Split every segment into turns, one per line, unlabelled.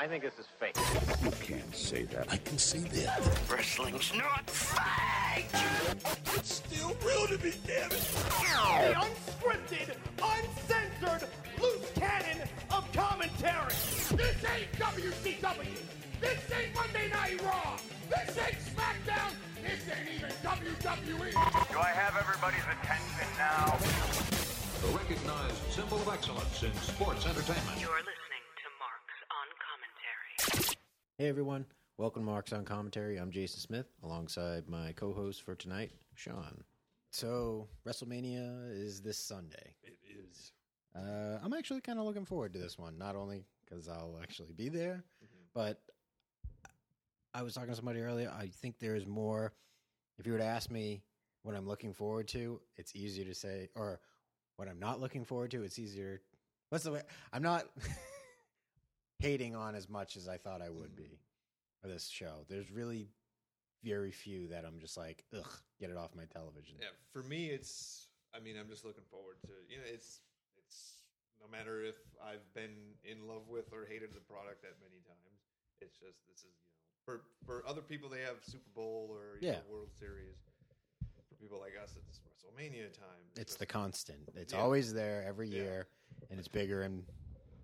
I think this is fake.
You can't say that.
I can say that.
Wrestling's not fake!
It's still real to me, damn it!
The unscripted, uncensored, loose cannon of commentary. This ain't WCW. This ain't Monday Night Raw. This ain't SmackDown. This ain't even WWE.
Do I have everybody's attention now?
The recognized symbol of excellence in sports entertainment.
You're listening to Marks on Commentary.
Hey everyone, welcome to Marks on Commentary. I'm Jason Smith alongside my co host for tonight, Sean. So, WrestleMania is this Sunday.
It is.
Uh, I'm actually kind of looking forward to this one, not only because I'll actually be there, but I was talking to somebody earlier. I think there is more. If you were to ask me what I'm looking forward to, it's easier to say, or what I'm not looking forward to, it's easier. What's the way? I'm not hating on as much as I thought I would mm. be for this show. There's really very few that I'm just like, ugh, get it off my television.
Yeah, for me, it's. I mean, I'm just looking forward to. You know, it's it's no matter if I've been in love with or hated the product that many times. It's just this is you know for for other people they have Super Bowl or you
Yeah.
know, World Series. For people like us, it's WrestleMania time.
It's
just-
the constant. It's
Yeah.
always there every
Yeah.
year, and it's bigger and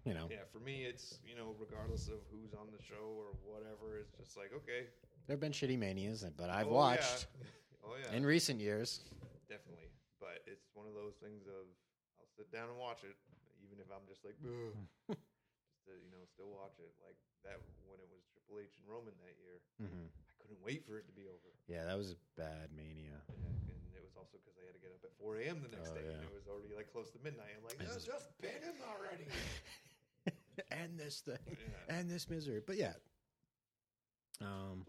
you know
yeah. For me, it's you know regardless of who's on the show or whatever, it's just like okay.
there have been shitty manias, but I've
oh,
watched
Yeah. Oh yeah.
in recent years.
definitely. But it's one of those things of I'll sit down and watch it, even if I'm just like, "Ugh." just to you know still watch it. Like that when it was Triple H and Roman that year,
mm-hmm.
I couldn't wait for it to be over.
Yeah, that was a bad mania.
And, and it was also because I had to get up at 4 a.m. the next
Oh,
day, and it was already like close to midnight. I'm like,
This
"No,
is-
just bid him already.
and this thing,
Yeah.
and this misery. But yeah, um,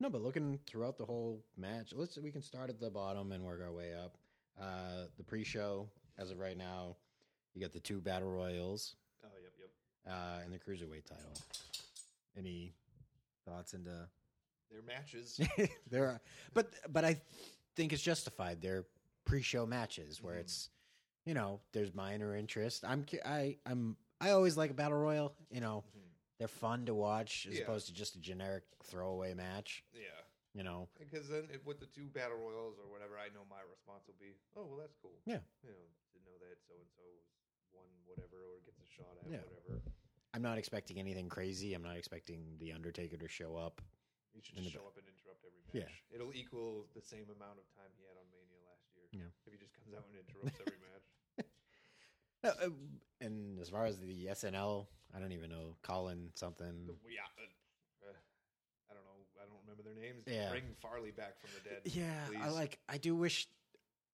no, but looking throughout the whole match, let's we can start at the bottom and work our way up. Uh, the pre-show, as of right now, you got the two battle royals
oh, yep, yep.
uh, and the cruiserweight title. Any thoughts into?
Their matches.
there are, but but I think it's justified. They're pre-show matches where it's you know there's minor interest. I'm I I'm I always like a battle royal. You know, mm-hmm. they're fun to watch as
Yeah.
opposed to just a generic throwaway match.
yeah.
You know,
Because then, if, with the two battle royals or whatever, I know my response will be, "Oh, well, that's cool."
Yeah.
you know, to know that so and so won whatever or gets a shot at
Yeah.
whatever.
I'm not expecting anything crazy. I'm not expecting the Undertaker to show up.
You should
In
just
the
show up and interrupt every match.
Yeah.
It'll equal the same amount of time he had on Mania last year.
Yeah.
If he just comes out and interrupts every match.
Uh, uh, and as far as the SNL, I don't even know Colin something.
yeah. Uh, uh, I don't know. I don't remember their names.
Yeah.
Bring Farley back from the dead.
Yeah, I like. I do wish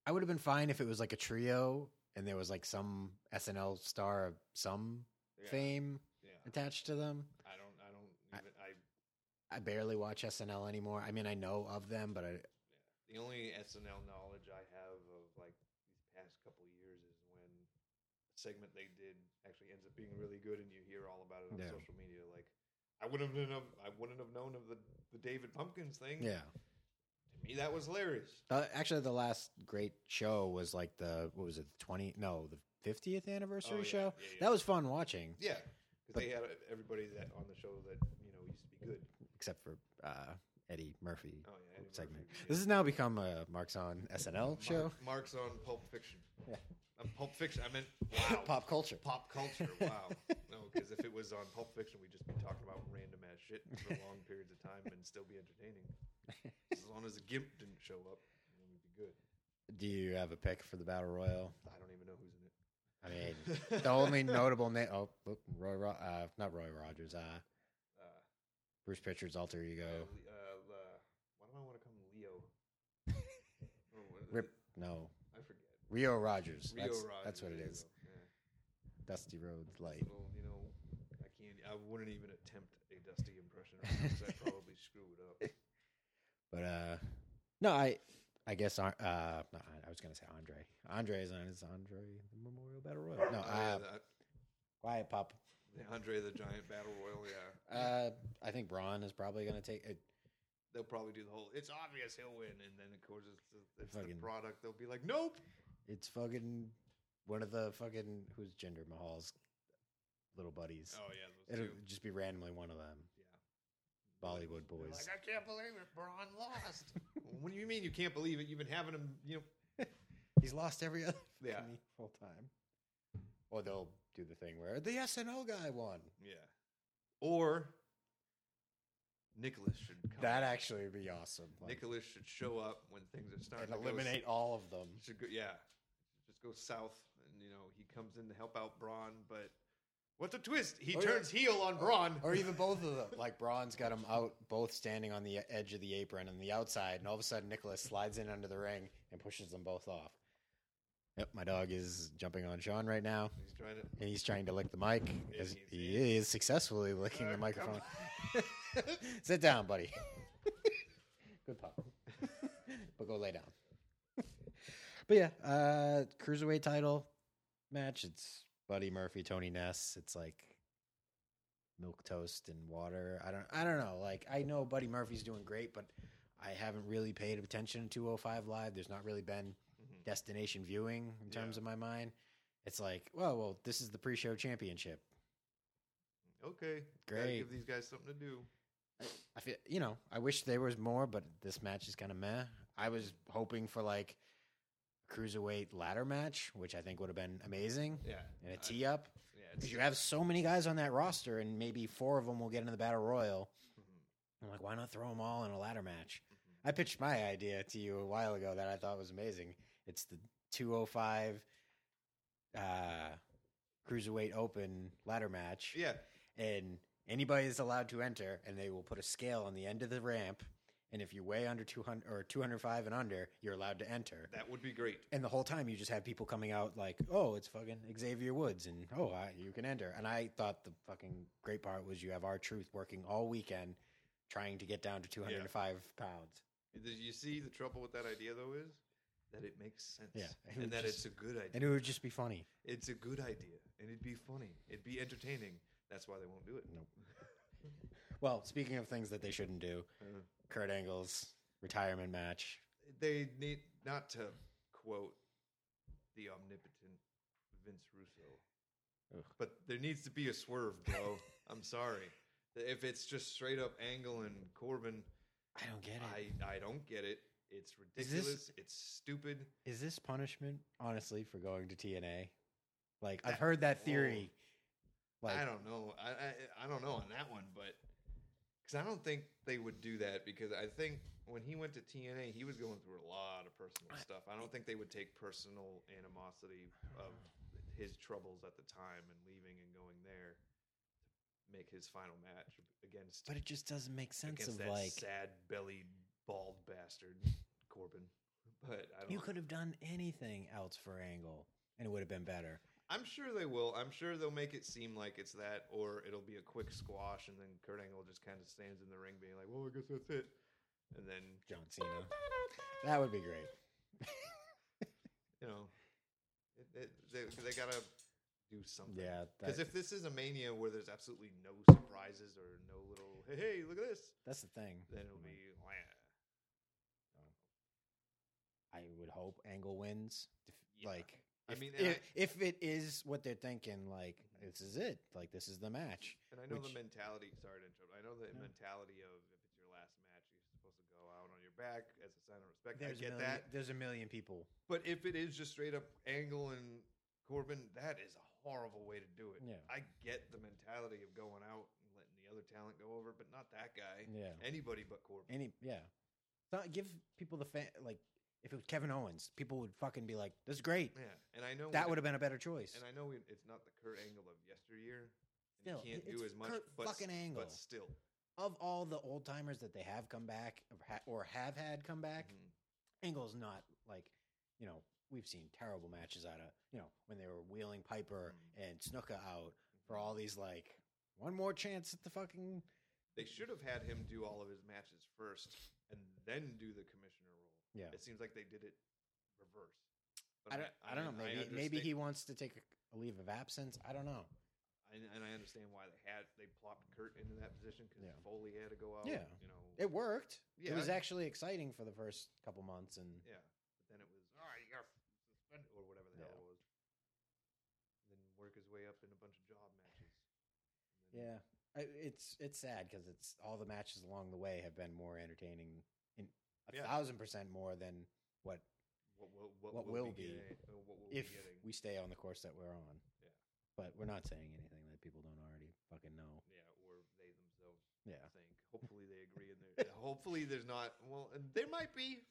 I would have been fine if it was like a trio and there was like some SNL star of some
Yeah.
fame
Yeah.
attached to them.
I don't. I don't even. I.
I barely watch SNL anymore. I mean, I know of them, but I
yeah. The only SNL knowledge I have of like these past couple years is when a segment they did actually ends up being really good, and you hear all about it on
Yeah.
social media. Like, I wouldn't have. known- I wouldn't have known of the the David Pumpkins thing.
yeah.
To me, that was hilarious.
Uh, actually, the last great show was like the what was it? The twenty? No, the fiftieth anniversary
Oh, yeah,
show.
yeah, yeah.
That was fun watching,
Yeah, because they had everybody that on the show that you know used to be good.
except for uh, Eddie Murphy
Oh yeah, Eddie
segment.
Murphy.
This has now become a Mark's on SNL show.
Mark, Mark's on Pulp Fiction. Yeah, um, Pulp Fiction. I meant wow,
Pop culture.
pop culture. Wow, no, because if it was on Pulp Fiction, we'd just be talking about random ass shit for long periods of time and still be entertaining. As long as the gimp didn't show up, then we'd be good.
Do you have a pick for the battle royal?
I don't even know who's in it.
I mean, the only notable name. Oh, look, Roy, Ro- uh, not Roy Rogers. Uh,
Uh,
Bruce Prichard's alter ego.
uh, uh, why do I want to him Leo? Is
Rip. No. Rio Rogers.
Rio
that's,
Rogers,
that's what it is.
Yeah.
Dusty Roads Light.
little, you know, I can't. I wouldn't even attempt a Dusty impression because I'd probably screw it up.
But uh, no, I, I guess uh, no, I was gonna say Andre. Andre is on. Is Andre the Memorial Battle Royal? No,
Oh, yeah,
uh, Quiet Pop.
the Andre the Giant Battle Royal. Yeah,
Uh, I think Braun is probably gonna take it.
they'll probably do the whole. It's obvious he'll win, and then of course it's, the, it's the product. They'll be like, nope.
It's fucking one of the fucking who's Jinder Mahal's little buddies.
Oh yeah, those
It'll
two.
just be randomly one of them.
Yeah.
Bollywood
They're
boys.
Like, I can't believe it. Braun lost. what do you mean you can't believe it? You've been having him, you know.
He's lost every other
Yeah.
fucking full time. Or they'll do the thing where the SNL guy won.
Yeah. Or Nicholas should come.
That actually would be awesome. Like,
Nicholas should show up when things are starting
and
to go
eliminate all of them.
should go, yeah, just go south, and you know he comes in to help out Braun, but what's a twist? He
Oh,
turns heel on Braun.
Or even both of them. Like Braun's got them out, both standing on the edge of the apron on the outside, and all of a sudden Nicholas slides in under the ring and pushes them both off. Yep, my dog is jumping on Sean right now,
He's trying to.
and he's trying to lick the mic. He is successfully licking
Uh,
the microphone. Sit down, buddy. Good pup. but go lay down. But yeah, uh cruiserweight title match. It's Buddy Murphy, Tony Nese. It's like milk toast and water. I don't I don't know. Like I know Buddy Murphy's doing great, but I haven't really paid attention to 205 live. There's not really been
Mhm.
destination viewing in terms
Yeah.
of my mind. It's like, well, well, this is the pre-show championship.
Okay, gotta
Great.
give these guys something to do.
I feel, you know, I wish there was more, but this match is kind of meh. I was hoping for like cruiserweight ladder match, which I think would have been amazing,
Yeah,
and a tee up
Yeah,
because you have so many guys on that roster, and maybe four of them will get into the battle royal.
Mhm.
I'm like, why not throw them all in a ladder match? I pitched my idea to you a while ago that I thought was amazing. It's the 205 uh, cruiserweight open ladder match
yeah,
and anybody is allowed to enter and they will put a scale on the end of the ramp and if you weigh under 200 or 205 and under you're allowed to enter
that would be great.
and the whole time you just have people coming out like oh it's fucking xavier woods and oh I, you can enter and i thought the fucking great part was you have R-Truth working all weekend trying to get down to 205 pounds
Did you see the trouble with that idea though is that it makes sense.
Yeah, it
and that
just-
it's a good idea.
and it would just be funny
It's a good idea, and it'd be funny. It'd be entertaining. That's why they won't do it.
Nope. well speaking of things that they shouldn't do
Uh,
kurt angle's retirement match
they need not to quote the omnipotent Vince Russo,
Ugh.
but there needs to be a swerve, bro. I'm sorry. If it's just straight up Angle and Corbin,
i don't get it
I I don't get it. It's
Is this-
ridiculous. It's stupid.
Is this punishment, honestly, for going to TNA? Like I've heard that
Whoa.
theory. Like
I don't know. I, I I don't know on that one, but because I don't think they would do that because I think when he went to TNA, he was going through a lot of personal stuff. I don't think they would take personal animosity of his troubles at the time and leaving and going there to make his final match against
but it just doesn't make sense of
that
like
sad bellied bald bastard Corbin. But I don't.
you could have done anything else for Angle and it would have been better.
I'm sure they will. I'm sure they'll make it seem like it's that, or it'll be a quick squash, and then Kurt Angle just kind of stands in the ring, being like, "Well, I guess that's it," and then
John Cena. That would be great.
you know, it, it, they they gotta do something.
Yeah,
because if this is a mania where there's absolutely no surprises or no little, hey, hey, look at this,
That's the thing.
then it'll be, "Wah."
I would hope Angle wins. If-
I mean,
if,
I-
if it is what they're thinking, like this is it, like this is the match.
And I know
Which-
the mentality. Sorry to interrupt. I know the
No.
mentality of if it's your last match, you're supposed to go out on your back as a sign of respect.
There's
I get
a million,
that.
There's a million people.
But if it is just straight up Angle and Corbin, that is a horrible way to do it.
Yeah.
I get the mentality of going out and letting the other talent go over, but not that guy.
Yeah.
Anybody but Corbin.
Any yeah. So give people the fan like if it was Kevin Owens, people would fucking be like, "This is great."
yeah. And I know
That would have been a better choice.
And I know we- it's not the Kurt Angle of yesteryear. And
Still,
can't
it's
do as much.
Kurt
but,
fucking Angle.
But still.
Of all the old timers that they have come back or, ha- or have had come back,
Mhm.
Angle's not like you know we've seen terrible matches out of you know when they were wheeling Piper
Mm.
and Snuka out for all these like one more chance at the fucking
They should have had him do all of his matches first and then do the.
Yeah.
It seems like they did it reverse. But
I don't, I don't know. Maybe maybe he wants to take a, a leave of absence. I don't know.
I, and I understand why they had they plopped Kurt into that position because
Yeah.
Foley had to go out.
Yeah.
you know.
It worked. It was actually exciting for the first couple months, and
yeah, but then it was all right. You got suspended or whatever the hell it was. And then work his way up in a bunch of job matches.
Yeah, it's it's sad because it's all the matches along the way have been more entertaining, in a
Yeah.
thousand percent more than what
What will what,
What
will
will
be,
be
getting- what we'll
if
be
we stay on the course that we're on.
Yeah.
But we're not saying anything that people don't already fucking know.
yeah, or they themselves
Yeah.
think. Hopefully they agree, and there- hopefully there's not. Well, and there might be,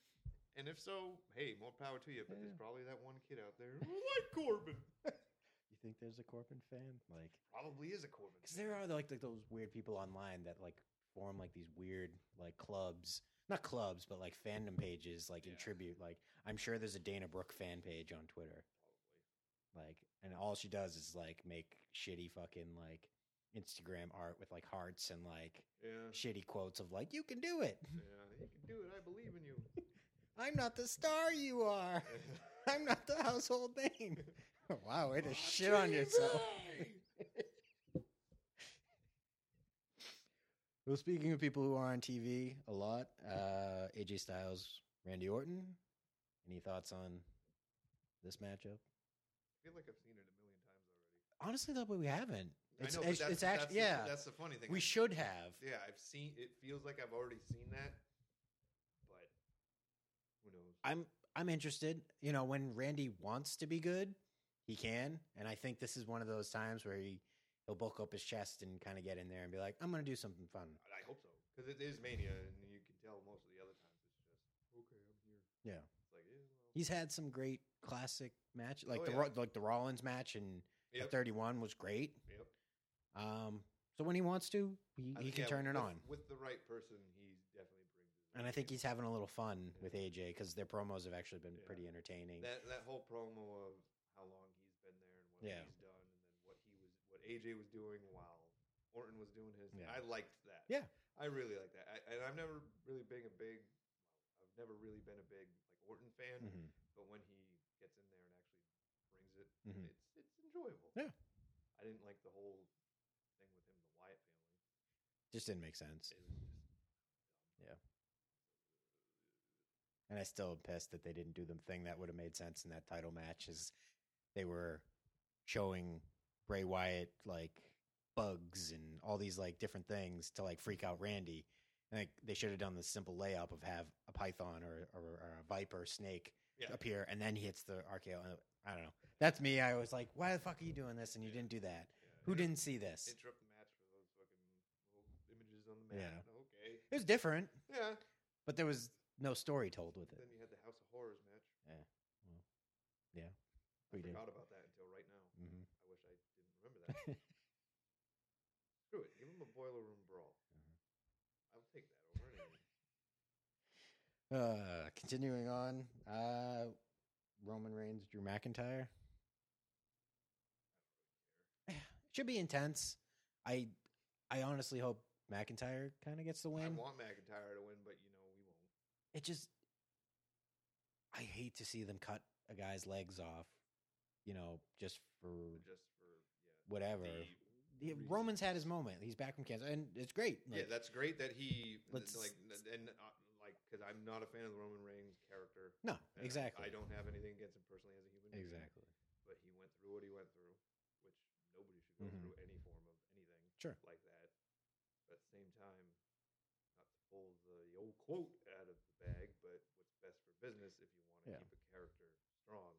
and if so, hey, more power to you. But there's probably that one kid out there who like Corbin.
You think there's a Corbin fan? Like,
Probably is a Corbin.
because there are like, like those weird people online that like form like these weird like clubs, not clubs, but like fandom pages, like in
Yeah.
tribute. Like, I'm sure there's a Dana Brooke fan page on Twitter. Like, and all she does is like make shitty fucking like Instagram art with like hearts and like
Yeah.
shitty quotes of like, you can do it.
Yeah, you can do it. I believe in you.
I'm not the star you are. I'm not the household name. wow, way to shit on yourself. Well, speaking of people who are on TV a lot, uh, AJ Styles, Randy Orton. Any thoughts on this matchup?
I feel like I've seen it a million times already.
Honestly, though, but we haven't. It's,
I know, but
it's,
that's,
it's actually, yeah,
The, that's the funny thing.
we
I-
should have.
Yeah, I've seen. It feels like I've already seen that, but who knows?
I'm I'm interested. You know, when Randy wants to be good, he can, and I think this is one of those times where he he'll bulk up his chest and kind of get in there and be like, "I'm going to do something fun."
I hope so because it is Mania, and you can tell most of the other times it's just okay. I'm here.
Yeah,
It's like yeah, well,
he's had some great classic match, like
Oh,
the
yeah.
Like the Rollins match and
Yep.
31 was great.
Yep.
Um, so when he wants to, he, he can
yeah,
turn it
with-
on.
with the right person. He definitely brings it.
And I think he's having a little fun with AJ because their promos have actually been
Yeah.
pretty entertaining.
that that whole promo of how long he's been there and what
Yeah.
he's done, and then what he was, what AJ was doing while Orton was doing his.
Yeah.
I liked that.
Yeah.
I really like that. I, and I've never really been a big. Well, I've never really been a big like Orton fan,
Mhm.
but when he gets in there and actually brings it,
Mhm.
it's it's enjoyable.
Yeah.
I didn't like the whole thing with him, the Wyatt family.
Just didn't make sense.
Just
And I still am pissed that they didn't do the thing that would have made sense in that title match. Is they were showing Bray Wyatt like bugs and all these like different things to like freak out Randy. And like they should have done the simple layup of have a python or, or, or a viper snake
Yeah.
appear and then he hits the RKO. I don't know. That's me. I was like, why the fuck are you doing this? And you didn't do that.
yeah.
Who didn't see this?
interrupt the match for those fucking little images on the
Yeah.
Okay.
It was different,
Yeah.
but there was no story told with it.
Then you had the House of Horrors match.
Yeah. Well, yeah.
I
We did.
forgot about that until right now.
hmm
I wish I didn't remember that. Screw it. Give him a boiler room brawl.
Mm-hmm.
I'll take that over anything.
Uh, continuing on, uh, Roman Reigns, Drew McIntyre. Should be intense. I, I honestly hope McIntyre kind of gets the win.
I want McIntyre to win, but you know we won't.
It just, I hate to see them cut a guy's legs off. You know, just for
Just for yeah.
whatever.
the.
Roman's had his moment. He's back from cancer, and it's great.
yeah, that's great that he like and uh, like because I'm not a fan of the Roman Reigns character.
no,
and I-
exactly,
I, don't have anything against him personally as a human being.
exactly.
But he went through what he went through, which nobody should go
Mhm.
through any form of anything
Sure.
like that. But at the same time, not to pull the old quote out of the bag, but what's best for business if you want to
Yeah.
keep a character strong,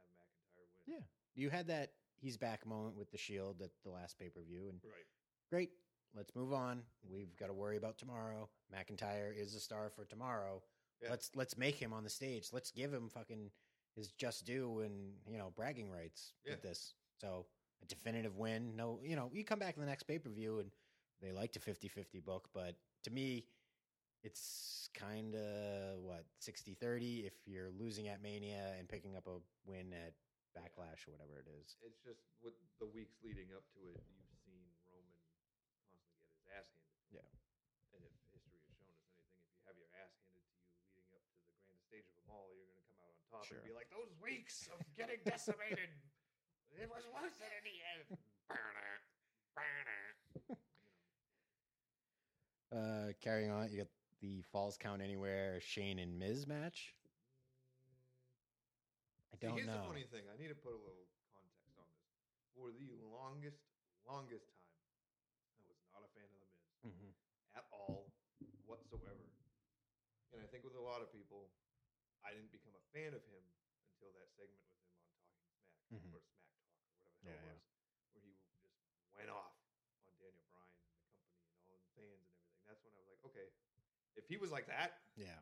have McIntyre win.
Yeah. You had that he's back moment with the Shield at the last pay per view, and
Right.
great. Let's move on. We've got to worry about tomorrow. McIntyre is a star for tomorrow.
Yeah.
Let's let's make him on the stage. Let's give him fucking his just due and you know bragging rights
Yeah.
with this. So a definitive win. No, you know you come back in the next pay per view and they like to 50-50 book, but to me. It's kind of what 60-30 if you're losing at Mania and picking up a win at Backlash or whatever it is.
It's just with the weeks leading up to it, you've top
sure.
and be like, those weeks of getting decimated, it was worth it in the end. Burner, burner. You know.
Uh, carrying on, you got the Falls Count Anywhere Shane and Miz match. I don't See,
here's
know.
Here's the funny thing. I need to put a little context on this. For the longest, longest time, I was not a fan of the Miz
mm-hmm.
at all, whatsoever. And I think with a lot of people, I didn't become fan of him until that segment with him on Talking Smack
Mhm.
or Smack Talk or whatever the hell
Yeah,
it was, where he just went off on Daniel Bryan and the company and all the fans and everything. That's when I was like, okay, if he was like that
Yeah.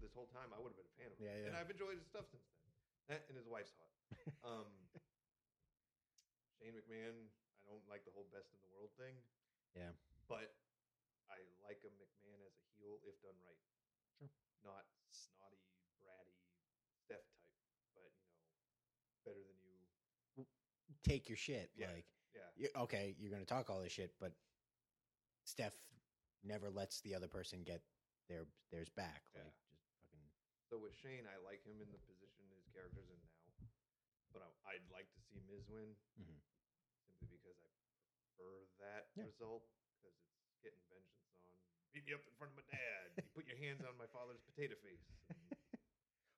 this whole time, I would have been a fan of him.
Yeah, yeah. And.
I've enjoyed his stuff since then. That and his wife's hot. Um, Shane McMahon, I don't like the whole best in the world thing.
Yeah.
But I like a McMahon as a heel if done right.
Sure.
Not snotty, bratty Steph type, but you know, better than you.
Take your shit.
Yeah.
Like,
Yeah.
you, okay, you're going to talk all this shit, but Steph never lets the other person get their theirs back.
Yeah.
Like, just fucking.
So with Shane, I like him in the position his character's in now, but I, I'd like to see Miz win
Mhm.
simply because I prefer that
Yeah.
result because it's getting vengeance on. Beat me up in front of my dad. you put your hands on my father's potato face. and-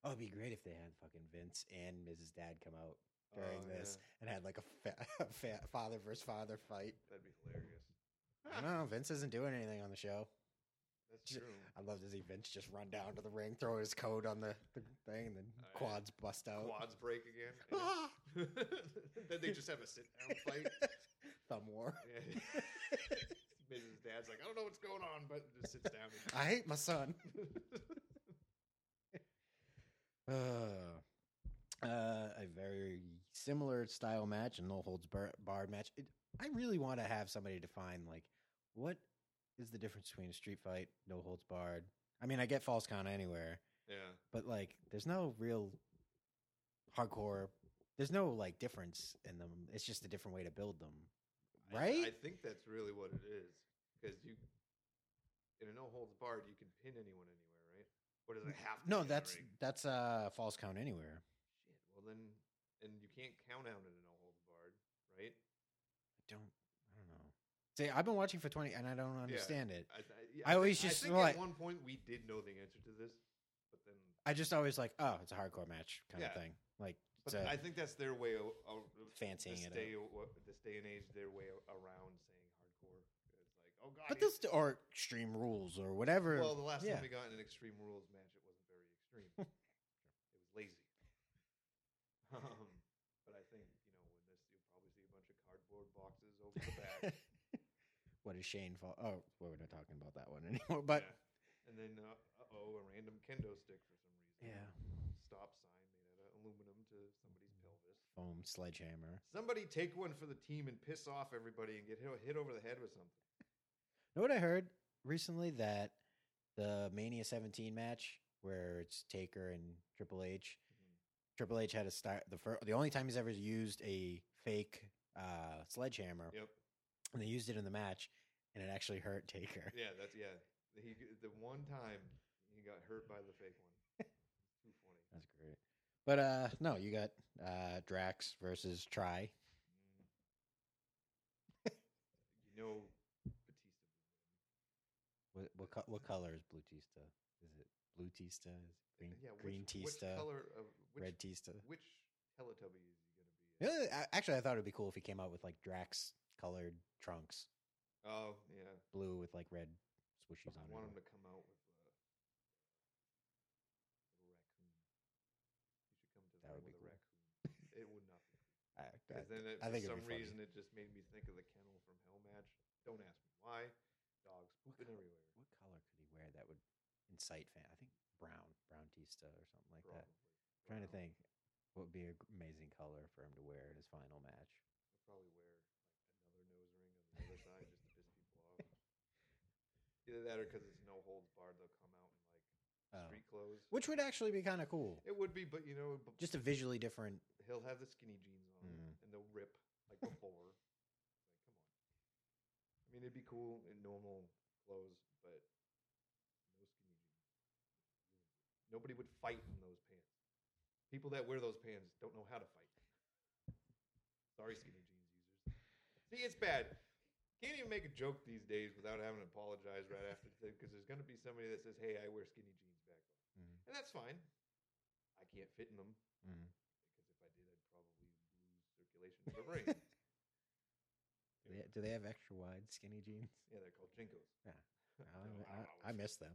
Oh, it'd be great if they had fucking Vince and Mrs. Dad come out during
Oh,
this
yeah.
and had like a, fa- a fa- father versus father fight.
That'd be hilarious.
I don't know. Vince isn't doing anything on the show.
That's true.
I love to see Vince just run down to the ring, throw his coat on the, the thing, and then
Oh,
quads bust out.
Quads break again.
Ah!
then they just have a sit down fight.
Thumb war.
Yeah. Mrs. Dad's like, I don't know what's going on, but just sits down. And-
I hate my son. Uh, uh, a very similar style match, and no holds bar- barred match. It, I really want to have somebody define like what is the difference between a street fight, no holds barred. I mean, I get falls count anywhere,
yeah.
but like, there's no real hardcore. There's no like difference in them. It's just a different way to build them, right?
I, think that's really what it is. Because you, in a no holds barred, you can pin anyone anywhere, right? Or does it have to?
no, that's that's uh falls count anywhere.
Shit. Well, then, and you can't count out in a no holds barred, right?
I don't. I don't know. See, I've been watching for twenty, and I don't understand it.
I, I, yeah,
I always
think,
just
I think
like-
at one point we did know the answer to this, but then,
I just always like, oh, it's a hardcore match kind of thing. Like,
but
it's a-
I think that's their way of, of
Fancying
this
it
day, this day and age, their way around saying hardcore. It's like, oh god,
but this or extreme rules or whatever.
Well, the last
yeah.
time we got in an Extreme Rules match, it wasn't very extreme. it was lazy. Um, but I think you know when this, you'll probably see a bunch of cardboard boxes over the back.
What is Shane fall? Oh, well, we're not talking about that one anymore. But
Yeah. and then uh oh, a random kendo stick for some reason.
Yeah.
Stop sign made out of aluminum to somebody's pelvis.
foam sledgehammer.
Somebody take one for the team and piss off everybody and get hit, hit over the head with something.
Know what I heard recently that the Mania 17 match where it's Taker and Triple H. Triple H had to start the fir- the only time he's ever used a fake uh, sledgehammer,
Yep.
And they used it in the match, and it actually hurt Taker.
Yeah, that's yeah. He the one time he got hurt by the fake one. Too funny.
That's great. But uh no, you got uh Drax versus Try.
You know, Batista.
What what co- what color is Blue Tista? Is it Blue Tista? Is it green
yeah,
green
which, which color of which,
red Tista?
Which Teletubby is he going to be?
Yeah, actually, I thought it'd be cool if he came out with like Drax colored trunks,
Oh yeah,
blue with like red swooshies
I
on
want him to come out with uh, a little raccoon. He should come to
That would be cool.
raccoon. It would not be. Cool.
I, I,
then, it,
I
for some
funny.
reason, it just made me think of the kennel from Hell match. Don't ask me why. Dogs pooping everywhere.
What color could he wear that would incite fan? I think brown, brown Tista or something like that.
Probably.
trying to think what would be an amazing color for him to wear in his final match.
I'll probably wear like another nose ring on the other side just to piss people off. Either that or because it's no holds barred, they'll come out in like
Oh.
street clothes.
Which would actually be kind of cool.
It would be, but you know, b-
Just a visually different.
he'll have the skinny jeans on
Mhm.
and they'll rip like before. like, come on. I mean, it'd be cool in normal clothes, but no skinny jeans. Nobody would fight in those pants. People that wear those pants don't know how to fight. Sorry, skinny jeans users. See, it's bad. Can't even make a joke these days without having to apologize right after because there's going to be somebody that says, "Hey, I wear skinny jeans back then,"
Mhm.
and that's fine. I can't fit in them
Mhm.
because if I did, I'd probably lose circulation to the brain.
Do they, do they have extra wide skinny jeans?
yeah, they're called JNCOs.
Yeah,
No,
I,
I
I, I miss them.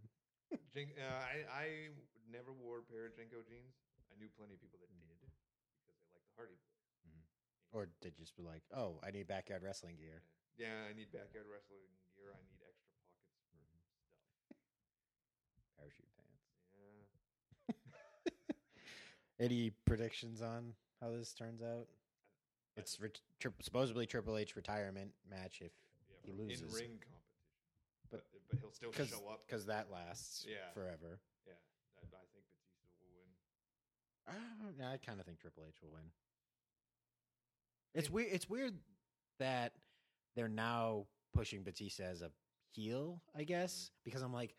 Jin- uh, I I never wore a pair of JNCO jeans. I knew plenty of people that
Mm.
did because they liked the Hardy Boys.
Or they just be like, oh, I need backyard wrestling gear.
Yeah, I need backyard wrestling gear. I need extra pockets for
Mm-hmm.
stuff.
Parachute pants.
Yeah.
Any predictions on how this turns out? It's ret- tri- supposedly Triple H retirement match if
Yeah,
he
for
loses.
in ring competition,
But-
but he'll still
because
show up.
because that lasts
Yeah.
forever.
yeah, I, I think Batista will win.
Uh, I kind of think Triple H will win. It's weird. It's weird that they're now pushing Batista as a heel. I guess because I'm like,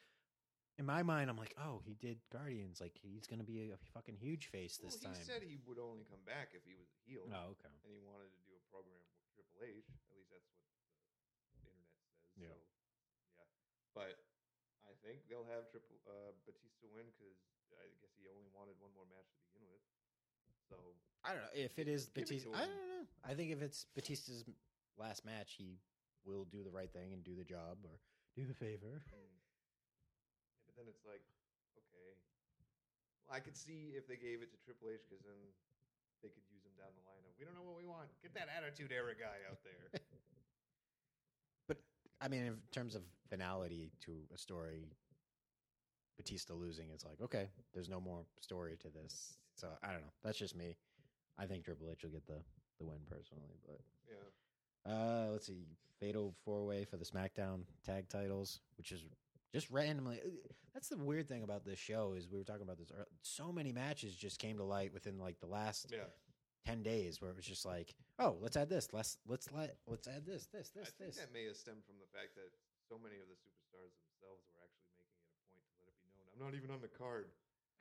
in my mind, I'm like, oh, he did Guardians. Like he's gonna be a fucking huge face this
well,
time.
he said he would only come back if he was a heel.
oh, okay.
and he wanted to do a program with Triple H. At least that's what the internet says.
Yeah.
So, yeah. But I think they'll have Triple uh, Batista win because I guess he only wanted one more match to begin with. So
I don't know if it is Batista. I don't know. I think if it's Batista's last match, he will do the right thing and do the job or do the favor.
mm. yeah, but then it's like, okay, well, I could see if they gave it to Triple H because then they could use him down the line. Of we don't know what we want. Get that Attitude Era guy out there.
But I mean, in terms of finality to a story, Batista losing, it's like okay, there's no more story to this. So I don't know. That's just me. I think Triple H will get the the win personally, but
yeah.
Uh, let's see, Fatal Four Way for the SmackDown Tag Titles, which is just randomly. uh, That's the weird thing about this show is we were talking about this. So many matches just came to light within like the last
Yeah.
ten days, where it was just like, oh, let's add this, let's let's let let's add this, this, this,
I
this,
think
this.
that may have stemmed from the fact that so many of the superstars themselves were actually making it a point to let it be known. I'm not even on the card.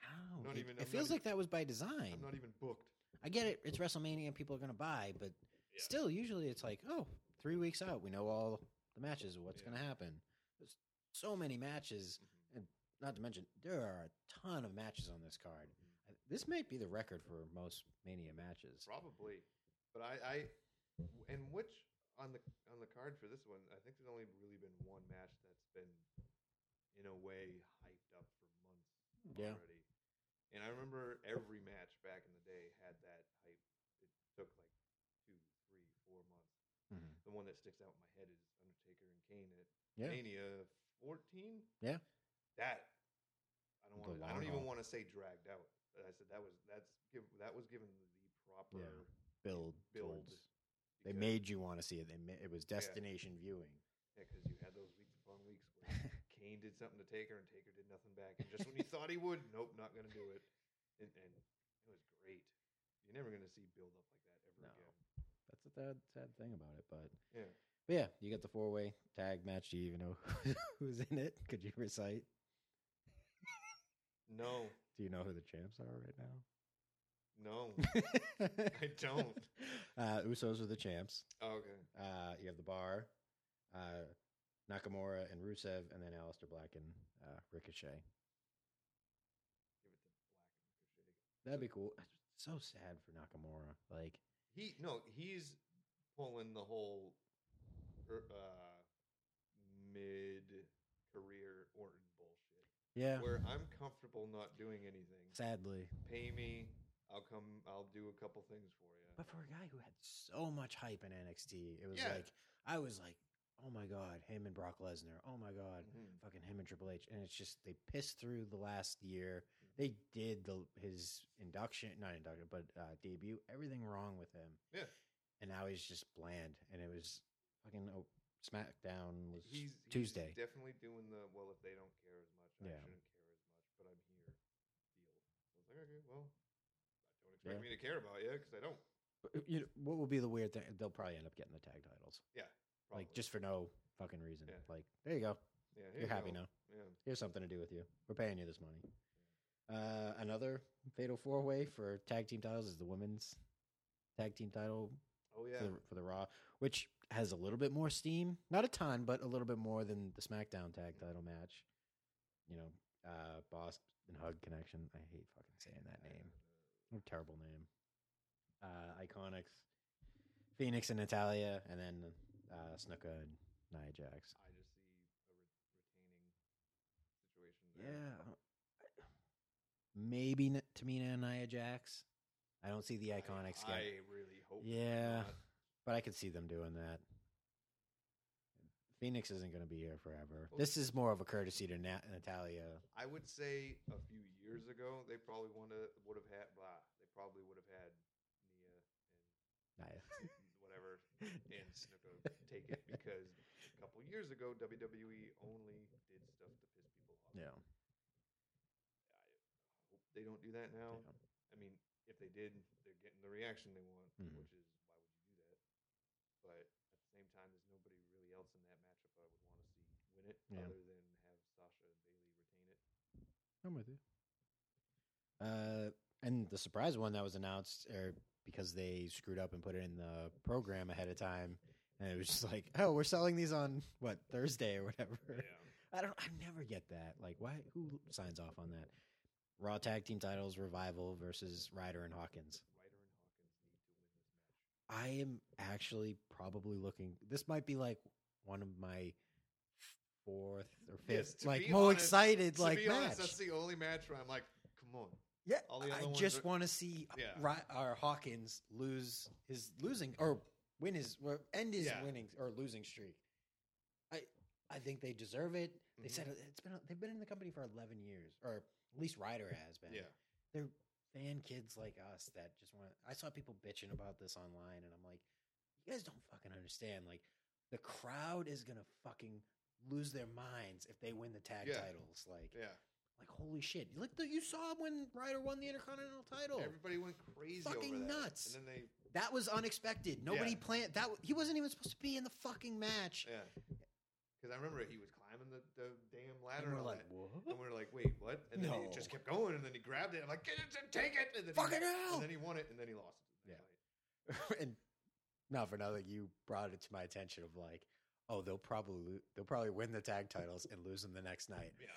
Ow,
not
it,
even-
it
I'm
feels
even-
like that was by design.
I'm not even booked.
I get it. It's WrestleMania people are going to buy, but
Yeah.
still, usually it's like, oh, three weeks out, we know all the matches what's going to happen. There's so many matches,
Mhm.
and not to mention, there are a ton of matches on this card.
Mm-hmm.
This might be the record for most Mania matches.
Probably, but I, I, and which on the on the card for this one, I think there's only really been one match that's been, in a way, hyped up for months
Yeah.
already. And I remember every match back in the day had that hype. It took like two, three, four months.
Mhm.
The one that sticks out in my head is Undertaker and Kane at
Yeah.
Mania 14.
Yeah.
That I don't want. I don't even want to say dragged out. But I said that was that's give that was given the proper
Yeah. Build.
build.
They made you want to see it. They ma- it was destination viewing.
yeah, because you had those weeks upon weeks where Kane did something to Taker and Taker did nothing back, and just when you thought he would, nope, not going to do it, and, and it was great. You're never going to see build up like that ever
No.
again.
That's the sad, sad thing about it. But,
Yeah.
but yeah, you get the four way tag match. Do you even know who's in it? Could you recite?
No,
Do you know who the champs are right now?
no, I don't.
Uh, Usos are the champs.
Oh, okay.
Uh, you have the bar, uh, Nakamura and Rusev, and then Aleister Black and uh, Ricochet.
Give it to Black and Ricochet.
That'd be cool. It's so sad for Nakamura. Like,
He no, he's pulling the whole er, uh, mid career Orton bullshit.
yeah,
Where I'm comfortable not doing anything.
sadly.
Pay me, I'll come. I'll do a couple things for you.
But for a guy who had so much hype in NXT, it was
Yeah.
like I was like, oh my god, him and Brock Lesnar. Oh my god,
Mhm.
fucking him and Triple H. And it's just they pissed through the last year. They did the his induction, not induction, but uh, debut. Everything wrong with him.
Yeah.
And now he's just bland. And it was fucking oh, SmackDown was
He's, he's
Tuesday.
definitely doing the well. If they don't care as much,
Yeah.
I shouldn't care as much. But I'm here. Deal. I was like, okay, well, don't expect
Yeah.
me to care about you because I don't.
But, uh, You know, what will be the weird thing? They'll probably end up getting the tag titles,
Yeah.
like just for no fucking reason.
Yeah.
Like there you go.
yeah, here
You're
you
happy
go.
now.
Yeah.
Here's something to do with you. We're paying you this money. Uh, another fatal four way for tag team titles is the women's tag team title
Oh yeah.
for, the, for the Raw, which has a little bit more steam. Not a ton, but a little bit more than the SmackDown tag title match. You know, uh, Boss and Hug Connection. I hate fucking saying that name. What a terrible name. Uh, Iconics, Phoenix and Natalya, and then uh, Snuka and Nia Jax.
I just see a re- retaining situation.
Yeah. Maybe N- Tamina and Nia Jax. I don't see the Iconics
I. I really hope.
Yeah.
not.
But I could see them doing that. Phoenix isn't going to be here forever.
Well-
This is more of a courtesy to Nat- Natalya.
I would say a few years ago they probably would have would have had blah. They probably would have had Nia
Nia.
and whatever and Snuka take it because a couple years ago WWE only did stuff to piss people off.
Yeah.
I hope they don't do that now.
Yeah.
I mean, if they did, they're getting the reaction they want,
Mhm.
which is why would you do that? But at the same time, there's nobody really else in that matchup I would want to see win it,
Yeah.
other than have Sasha and Bayley retain it.
I'm with you. Uh, and the surprise one that was announced, or because they screwed up and put it in the program ahead of time, and it was just like, oh, we're selling these on what Thursday or whatever. I don't. I never get that. Like, why? Who signs off on that? Raw tag team titles, Revival versus Ryder and Hawkins.
Ryder and Hawkins need to win this match.
I am actually probably looking. This might be like one of my fourth or fifth,
to
like more
honest-
excited, like match.
honest, that's the only match where I'm like, come on.
Yeah, I just
are-
want to see
Yeah.
Ry- or Hawkins lose his losing or win his or end his
Yeah.
winning or losing streak. I I think they deserve it. They
Mhm.
said it's been they've been in the company for eleven years, or at least Ryder has been.
Yeah.
they're fan kids like us that just want. I saw people bitching about this online, and I'm like, you guys don't fucking understand. Like the crowd is gonna fucking lose their minds if they win the tag
Yeah.
titles. Like
Yeah.
like holy shit! Like the, you saw when Ryder won the Intercontinental title.
Everybody went crazy
Fucking nuts.
And then they,
that was unexpected. Nobody
Yeah.
planned that. He wasn't even supposed to be in the fucking match.
yeah. Because I remember he was the, the damn ladder
And we're like,
that.
what?
And we are like, wait, what? And then he just kept going, and then he grabbed it. And I'm like, get it, take it. And then
Fucking
he,
hell!
And then he won it, and then he lost it.
Yeah. and not for nothing, you brought it to my attention of like, oh, they'll probably they'll probably win the tag titles and lose them the next night,
Yeah.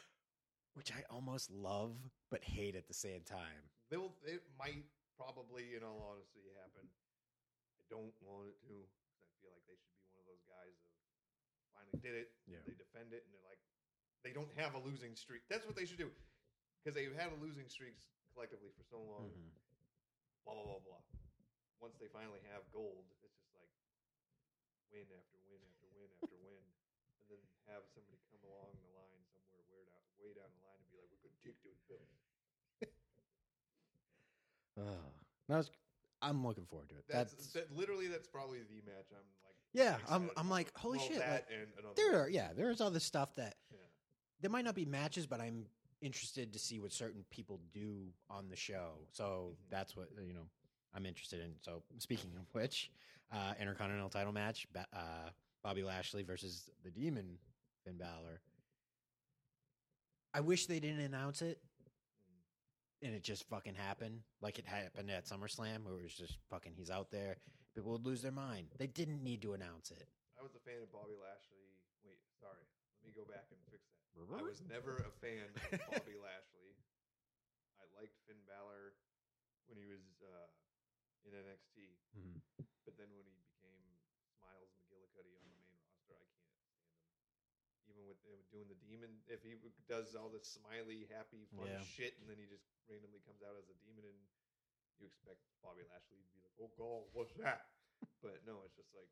which I almost love but hate at the same time.
They will. It might probably, in all honesty, happen. I don't want it to. 'cause I feel like they should be one of those guys of finally did it.
Yeah.
They defend it, and they're like, they don't have a losing streak. That's what they should do, because they've had a losing streaks collectively for so long.
Mhm.
Blah blah blah blah. Once they finally have gold, it's just like win after win after win after win, and then have somebody come along the line somewhere way down, way down the line and be like, "We're going to take those belts."
Ugh. No, it's- I'm looking forward to it.
That's,
That's,
that, literally that's probably the match I'm.
Yeah. I'm I'm like, holy
Well,
shit!
That
like,
and another.
there
one.
are yeah, there's other stuff that
Yeah.
there might not be matches, but I'm interested to see what certain people do on the show. So
Mhm.
that's what you know I'm interested in. So speaking of which, uh, Intercontinental title match: uh, Bobby Lashley versus the Demon Finn Balor. I wish they didn't announce it,
Mm.
and it just fucking happened like it happened at SummerSlam, where it was just fucking he's out there. People would lose their mind. They didn't need to announce it.
I was a fan of Bobby Lashley. Wait, sorry. Let me go back and fix that. I was never a fan of Bobby Lashley. I liked Finn Balor when he was uh, in NXT,
Mhm.
but then when he became Smiles McGillicuddy on the main roster, I can't stand him. Even with uh, doing the demon, if he does all this smiley, happy, fun
Yeah.
shit, and then he just randomly comes out as a demon, and you expect Bobby Lashley to be like, "Oh God, what's that?" But no, it's just like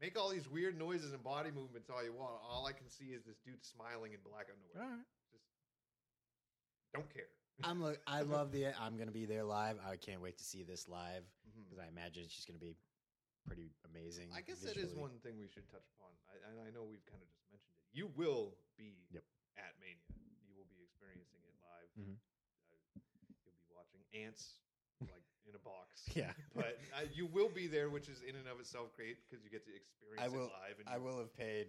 make all these weird noises and body movements all you want. All I can see is this dude smiling in black underwear.
All right.
Just don't care.
I'm lo- I love the I'm gonna be there live. I can't wait to see this live because I imagine she's gonna be pretty amazing.
I guess that is one thing we should touch upon. I, and I know we've kind of just mentioned it. You will be
Yep.
at Mania. You will be experiencing it live.
Mhm.
Uh, you'll be watching ants like in a box.
Yeah.
but uh, you will be there, which is in and of itself great because you get to experience
I will.
it live. And
I
you-
will have paid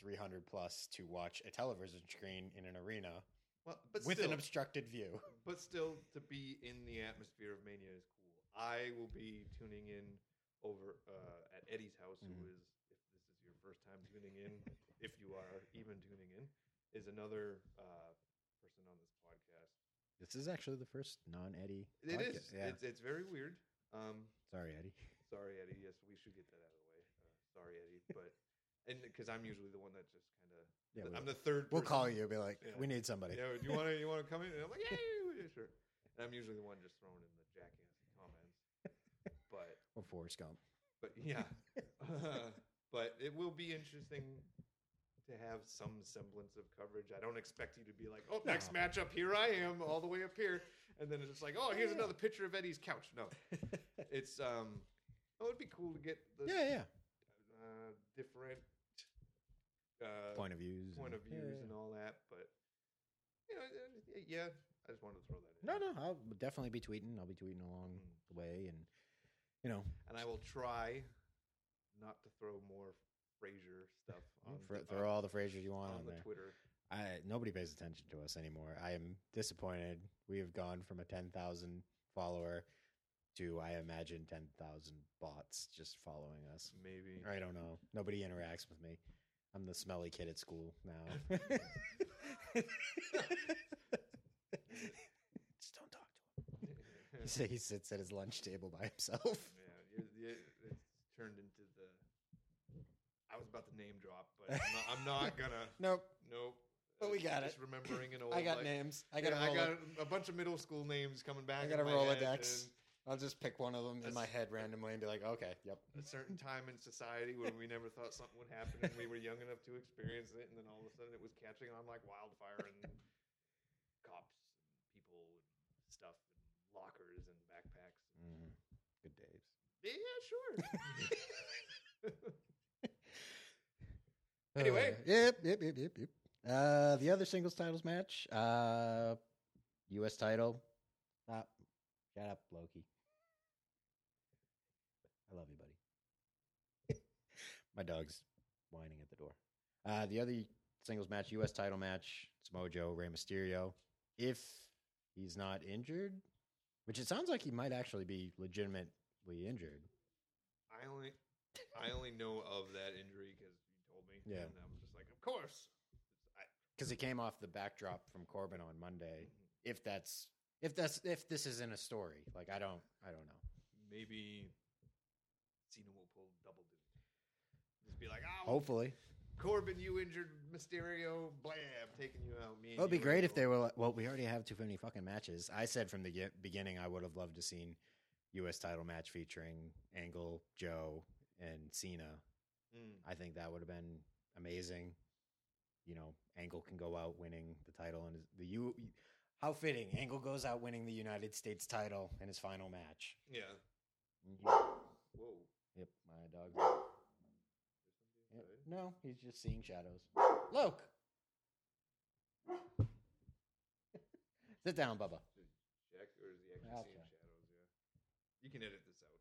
three hundred plus to watch a television screen in an arena
Well, but
with
still,
an obstructed view.
but still to be in the atmosphere of Mania is cool. I will be tuning in over uh, at Eddie's house,
Mhm.
who is, if this is your first time tuning in, if you are even tuning in, is another uh, person on this podcast.
This is actually the first non-Eddie.
It is.
Yeah.
It's, it's very weird. Um,
Sorry, Eddie.
sorry, Eddie. Yes, we should get that out of the way. Uh, sorry, Eddie. But and because I'm usually the one that just kind of
Yeah,
I'm
we'll,
the third.
we'll
person.
call you. Be like,
Yeah.
we need somebody.
Yeah, you want to you want to come in? And I'm like, yeah, yeah, sure. And I'm usually the one just throwing in the jackass comments. But
Or Forrest Gump.
but yeah, but it will be interesting to have some semblance of coverage. I don't expect you to be like, oh, next
No.
matchup, here I am, all the way up here, and then it's just like, oh, here's another picture of Eddie's couch. No, it's um, oh, it'd be cool to get the
Yeah, yeah.
uh, different uh,
Point of views.
point
and-
of views
yeah.
and all that, but you know, yeah, I just wanted to throw that in.
No, no, I'll definitely be tweeting. I'll be tweeting along
Mm.
the way, and you know,
and I will try not to throw more Frasier stuff on, the-
throw all the Frasers you want
on
on,
the
there.
Twitter.
I nobody pays attention to us anymore. I am disappointed. We have gone from a ten thousand follower to I imagine ten thousand bots just following us.
Maybe
I don't know. Nobody interacts with me. I'm the smelly kid at school now. just don't talk to him. He sits at his lunch table by himself.
Yeah, it's turned into. I was about to name drop, but I'm not, I'm not gonna.
Nope.
Nope.
But we got
Just
it.
remembering an old.
I got
like-
names. I got
yeah, I got a bunch of middle school names coming back.
I got a Rolodex.
and
I'll just pick one of them in my head randomly and be like, okay, yep.
A certain time in society when we never thought something would happen, and we were young enough to experience it, and then all of a sudden it was catching on like wildfire, and cops and people and stuff, and lockers and backpacks.
Mm, good days.
Yeah, sure. Anyway.
Uh, yep, yep, yep, yep, yep. Uh, the other singles titles match, uh, U.S. title. Stop. Shut up, Loki. I love you, buddy. My dog's whining at the door. Uh, the other singles match, U.S. title match, it's Mojo, Rey Mysterio. If he's not injured, which it sounds like he might actually be legitimately injured.
I only, I only know of that injury because you told me.
Yeah.
and I'm just like, of course.
Because it came off the backdrop from Corbin on Monday. If that's if that's if this isn't a story, like I don't I don't know.
maybe Cena will pull double duty. Just be like, oh,
Hopefully,
Corbin, you injured Mysterio. Blam, taking you out. Me. and
it would be great if they were. like- Well, we already have too many fucking matches. I said from the beginning I would have loved to seen U.S. title match featuring Angle, Joe, and Cena.
Mm.
I think that would have been amazing. You know, Angle can go out winning the title, and the U. How fitting! Angle goes out winning the United States title in his final match.
Yeah. Whoa.
Yep, my dog. Yep. No, he's just seeing shadows. Look. Sit down, Bubba.
Check, or is he actually seeing shadows? Yeah. You can edit this out.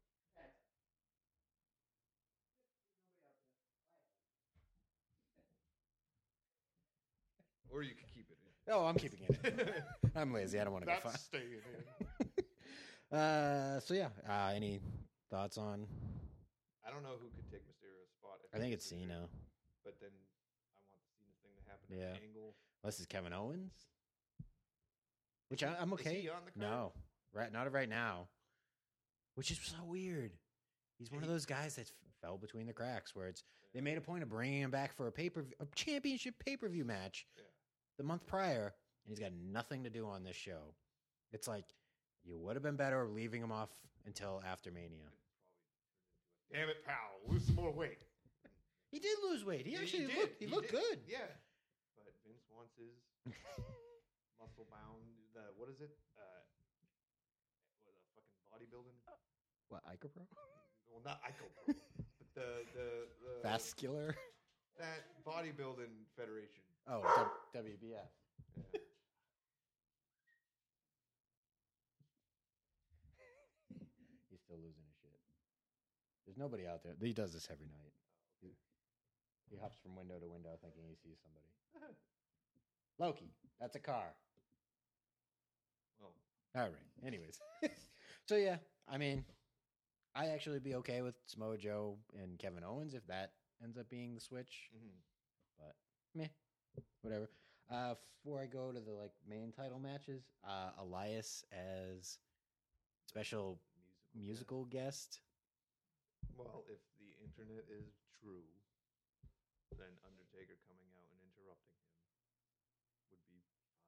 Or you could keep it in.
Oh, I'm keeping it. I'm lazy. I don't want to far.
That's staying in.
uh, so, yeah. Uh, any thoughts on.
I don't know who could take Mysterio's spot.
I think it's Cena.
But then I want the Cena thing to happen
Yeah.
at an angle.
Unless it's Kevin Owens. Which I, I'm
Is
okay.
he on the card?
No, right, not right now. Which is so weird. He's one of those guys that f- fell between the cracks. Where it's they made a point of bringing him back for a pay per a championship pay per view match
Yeah.
The month prior, and he's got nothing to do on this show. It's like you would have been better leaving him off until after Mania.
Damn it, pal. Lose some more weight.
He did lose weight. He
Yeah,
actually
did.
looked. He, looked
did.
good.
Yeah. But Vince wants his muscle bound. The what is it? Uh, what the fucking bodybuilding?
What Icopro?
Well, not ICO, but the the the
Vascular.
that bodybuilding federation.
Oh, w- WBF.
Yeah.
He's still losing his shit. There's nobody out there. He does this every night. He, he hops from window to window thinking he sees somebody. Loki, that's a car.
Well,
All right. Anyways, so yeah, I mean, I actually be okay with Samoa Joe and Kevin Owens if that ends up being the switch.
mhm.
But meh, whatever. Uh, before I go to the like main title matches, uh, Elias as special musical, musical guest. guest.
Well, if the internet is true, then Undertaker coming out and interrupting him would be fine.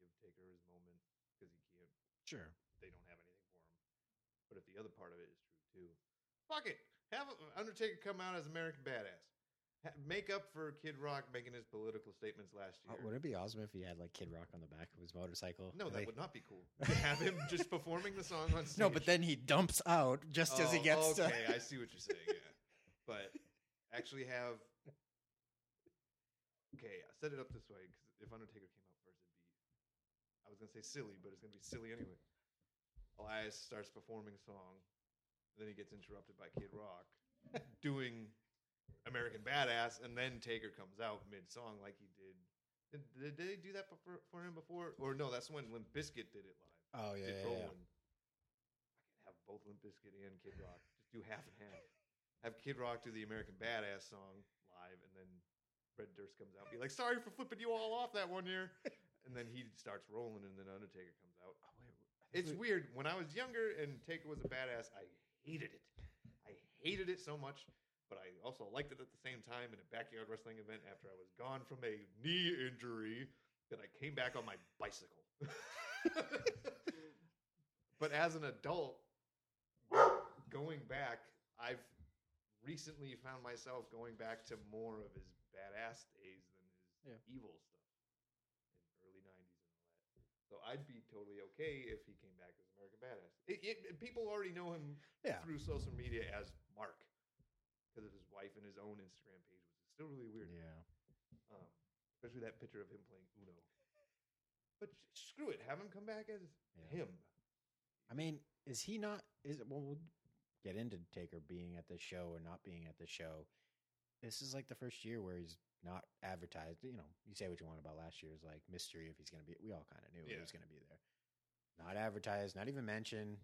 Give Taker his moment because he can't.
Sure,
they don't have anything for him. But if the other part of it is true too, fuck it. Have Undertaker come out as American Badass. Make up for Kid Rock making his political statements last
Uh,
year.
would it be awesome if he had like Kid Rock on the back of his motorcycle?
no, that
Like-
would not be cool. To have him just performing the song on stage.
No, but then he dumps out just as he
Oh,
gets
okay,
to.
I see what you're saying. Yeah, but actually have. Okay, I set it up this way because if Undertaker came out first, it'd be. I was gonna say silly, but it's gonna be silly anyway. Elias starts performing a song, then he gets interrupted by Kid Rock doing American Badass, and then Taker comes out mid song like he did. Did, did, they do that for, for him before? Or no, that's when Limp Bizkit did it live
Oh yeah, yeah, yeah.
I can have both Limp Bizkit and Kid Rock. Just do half and half. Have Kid Rock do the American Badass song live, and then Fred Durst comes out and be like, "Sorry for flipping you all off that one year." And then he starts rolling, and then Undertaker comes out.
Oh, wait,
It's
we-
weird. When I was younger and Taker was a badass, I hated it. I hated it so much, but I also liked it at the same time in a backyard wrestling event after I was gone from a knee injury that I came back on my bicycle. but as an adult, going back, I've recently found myself going back to more of his badass days than his
Yeah.
evil stuff in early 90s and all that. So I'd be totally okay if he came back as American Badass. It, it, people already know him
Yeah.
through social media as Mark because of his wife and his own Instagram page, which is still really weird.
Yeah.
Um, especially that picture of him playing Uno. But sh- screw it, have him come back as
Yeah.
him.
I mean, is he not? Is well, we'll get into Taker being at the show or not being at the show. This is like the first year where he's not advertised. You know, you say what you want about last year's like mystery if he's going to be. We all kind of knew he was going to be there. Not advertised, not even mentioned.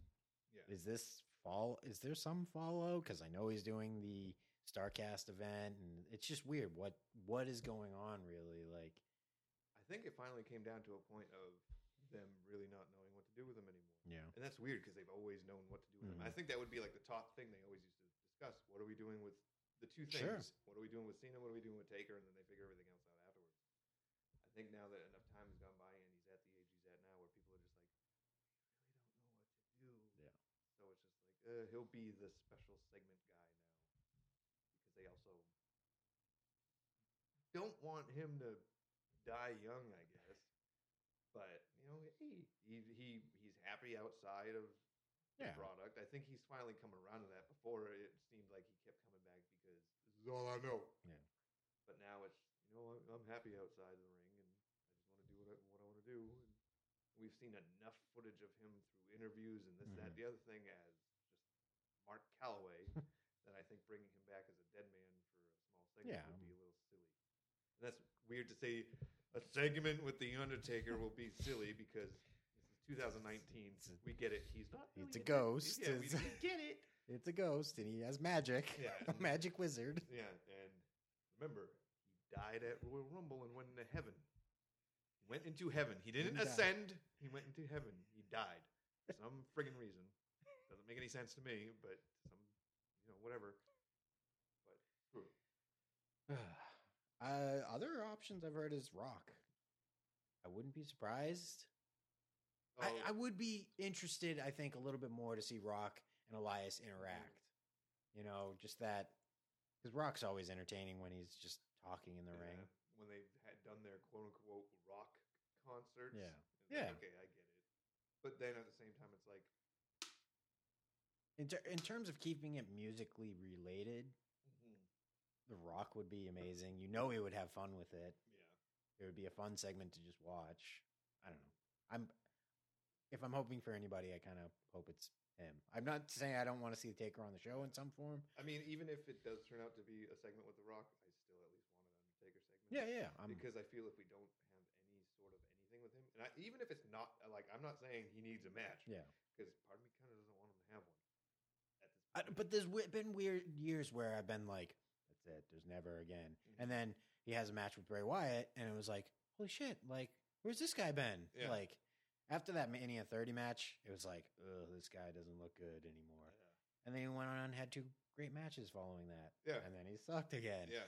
Yeah.
Is this fall? Is there some follow? Because I know he's doing the Starcast event, and it's just weird. What what is going on really? Like,
I think it finally came down to a point of them really not knowing what to do with him anymore.
yeah,
And that's weird because they've always known what to do with him. I
Mhm.
think that would be like the top thing they always used to discuss. What are we doing with the two things?
Sure.
What are we doing with Cena? What are we doing with Taker? And then they figure everything else out afterwards. I think now that enough time has gone by and he's at the age he's at now where people are just like, we really don't know what to do.
Yeah.
So it's just like, uh, he'll be the special segment guy now. Because they also don't want him to die young, I guess. But you know, hey, he he he's happy outside of the
Yeah.
product. I think he's finally come around to that. Before it seemed like he kept coming back because this is all I know.
Yeah.
But now it's you know I'm, happy outside of the ring and I just want to do what I, what I want to do. And we've seen enough footage of him through interviews and this that
Mhm.
the other thing as Mark Calloway that I think bringing him back as a dead man for a small segment
Yeah.
would be a little silly. And that's weird to say. A segment with the Undertaker will be silly because this is 2019.
It's a-
we get it. He's not.
it's
really
a ghost.
Yeah, we,
It's-
we get it.
it's a ghost, and he has magic.
Yeah,
a
and-
magic wizard.
Yeah, and remember, he died at Royal Rumble and went into heaven. He went into heaven. He didn't
die.
ascend. He went into heaven. He died for some friggin' reason. Doesn't make any sense to me, but some, you know, whatever. But
uh, other options I've heard is Rock. I wouldn't be surprised.
Oh,
I, I would be interested, I think, a little bit more to see Rock and Elias interact. You know, just that because Rock's always entertaining when he's just talking in the
yeah,
ring.
when they had done their quote unquote rock concerts.
Yeah.
it's like,
Yeah.
okay, I get it. But then at the same time, it's like,
In, ter- in terms of keeping it musically related,
mhm,
The Rock would be amazing. You know, he would have fun with it.
yeah.
It would be a fun segment to just watch. I don't know. I'm if I'm hoping for anybody, I kind of hope it's him. I'm not saying I don't want to see the Taker on the show in some form.
I mean, even if it does turn out to be a segment with The Rock, I still at least want an Undertaker segment.
Yeah, yeah. I'm,
because I feel if we don't have any sort of anything with him, and I, even if it's not like I'm not saying he needs a match,
yeah.
because part of me kind of doesn't want him to have one.
I, but there's been weird years where I've been like, that's it. There's never again.
Mm-hmm.
And then he has a match with Bray Wyatt, and it was like, holy shit! Like, where's this guy been?
Yeah.
Like, after that Mania 30 match, it was like, this guy doesn't look good anymore. Yeah. And then he went on and had two great matches following that.
Yeah.
And then he sucked again.
Yeah.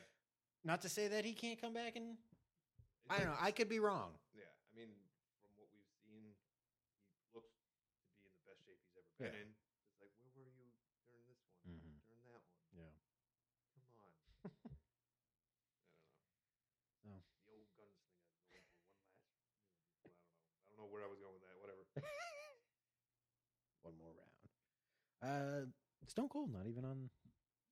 Not to say that he can't come back and I don't know. I could be wrong.
Yeah. I mean, from what we've seen, he looks to be
in
the best shape he's ever
been yeah. in. Uh, Stone Cold not even on.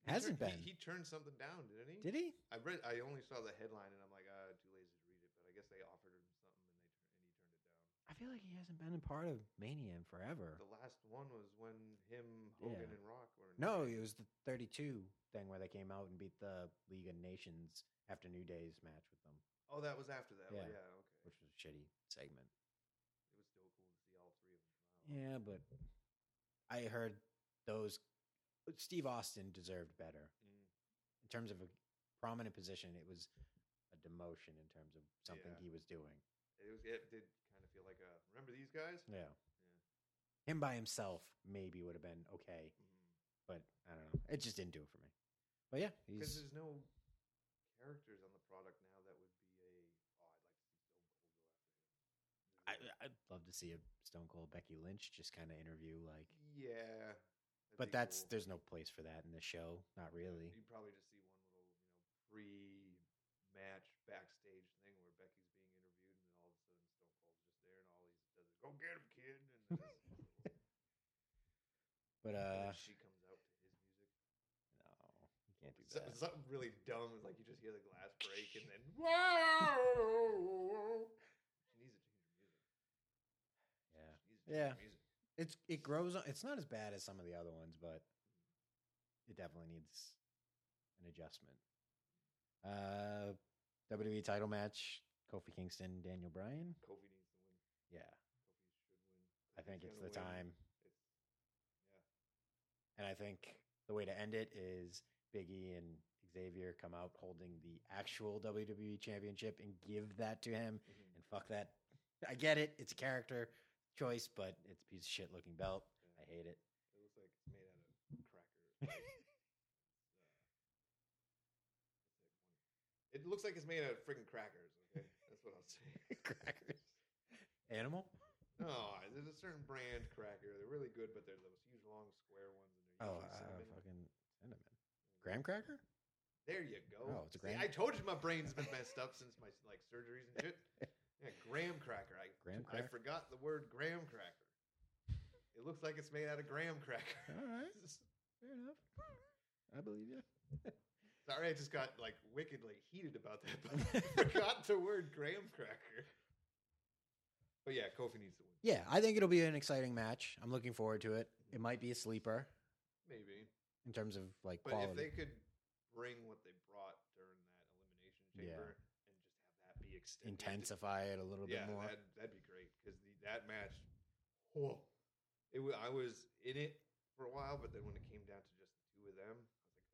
He
Hasn't
turned-
been.
He, he turned something down, didn't he?
Did he?
I read. I only saw the headline, and I'm like, ah, too lazy to read it. But I guess they offered him something, and they and he turned it down.
I feel like he hasn't been a part of Mania in forever.
The last one was when him, Hogan,
Yeah.
and Rock were.
No, it was the 32 thing where they came out and beat the League of Nations after New Day's match with them,
Oh, that was after that. Yeah.
Yeah.
yeah okay.
which was a shitty segment.
It was still cool to see all three of them.
Yeah, but I heard those. Steve Austin deserved better
Mm.
in terms of a prominent position. It was a demotion in terms of something
Yeah.
he was doing.
It was. It did kind of feel like a. Remember these guys?
Yeah.
Yeah.
Him by himself maybe would have been okay,
Mhm.
but I don't know. It just didn't do it for me. But yeah,
Because there's no characters on the product now that would be a. Oh, I'd like to see Stone Cold go after him.
I, I'd love to see a Stone Cold Becky Lynch just kind of interview like,
yeah.
But that's there's no place for that in the show. Not really.
You'd probably just see one little, you know, pre-match backstage thing where Becky's being interviewed, and then all of a sudden Stone Cold's just there, and all he does is "Go get him, kid," and
But uh,
she comes out to his music.
no, you can't do
So-
that.
something really dumb, like you just hear the glass break, and then whoa. She needs to change her music.
Yeah,
She needs to change
Yeah. It's it grows. on It's not as bad as some of the other ones, but it definitely needs an adjustment. Uh, WWE title match: Kofi Kingston, Daniel Bryan.
Kofi needs to win.
Yeah,
Kofi should win.
I think
he's
it's the
win,
time.
It's yeah.
And I think the way to end it is Biggie and Xavier come out holding the actual WWE championship and give that to him
Mhm.
and fuck that. I get it. It's a character choice, but it's a piece of shit looking belt.
Yeah.
I hate it.
It looks like it's made out of cracker. like, uh, what's that one? It looks like it's made out of freaking crackers. Okay, that's what I'll say.
Crackers. Animal?
No, there's a certain brand cracker. They're really good, but they're those huge, long, square ones, and they're
Oh,
usually
uh, fucking cinnamon. Graham cracker?
There you go.
Oh, it's a
See,
graham-
I told you my brain's been messed up since my like surgeries and shit. Yeah, graham cracker. I
Graham
I forgot the word graham cracker. It looks like it's made out of graham cracker.
All right. Fair enough. I believe you.
Sorry, I just got like wickedly heated about that, but I forgot the word graham cracker. But yeah, Kofi needs to win.
Yeah, I think it'll be an exciting match. I'm looking forward to it. It might be a sleeper
Maybe.
in terms of like
But
quality.
if they could bring what they brought during that elimination chamber and just have extended,
intensify it a little
yeah,
bit more.
That'd, that'd be great because that match, whoa, it I was in it for a while, but then when it came down to just the two of them,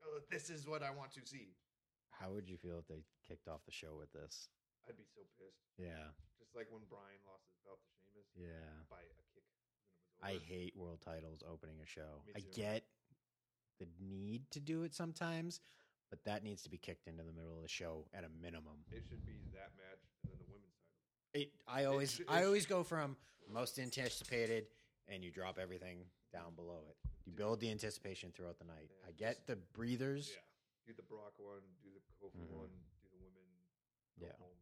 I was like, oh, this is what I want to see.
How would you feel if they kicked off the show with this?
I'd be so pissed.
Yeah,
Just like when Bryan lost his belt to Sheamus
yeah.
by a kick when it was over.
I hate world titles opening a show. I get the need to do it sometimes, but that needs to be kicked into the middle of the show at a minimum.
It should be that match and then the women's title.
It, I always,
should-
I always go from most anticipated, and you drop everything down below it. You build the anticipation throughout the night. I get the breathers.
Yeah. Do the Brock one, do the Kofi
Mhm.
one, do the women. Go
Yeah.
home.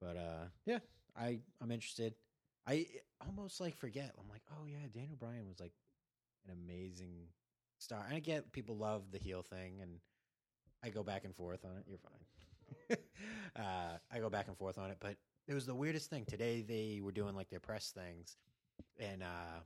But uh, yeah, I I'm interested. I almost like forget. I'm like, oh yeah, Daniel Bryan was like an amazing star. And I get people love the heel thing, and I go back and forth on it. You're fine. uh, I go back and forth on it, but it was the weirdest thing today. They were doing like their press things, and uh,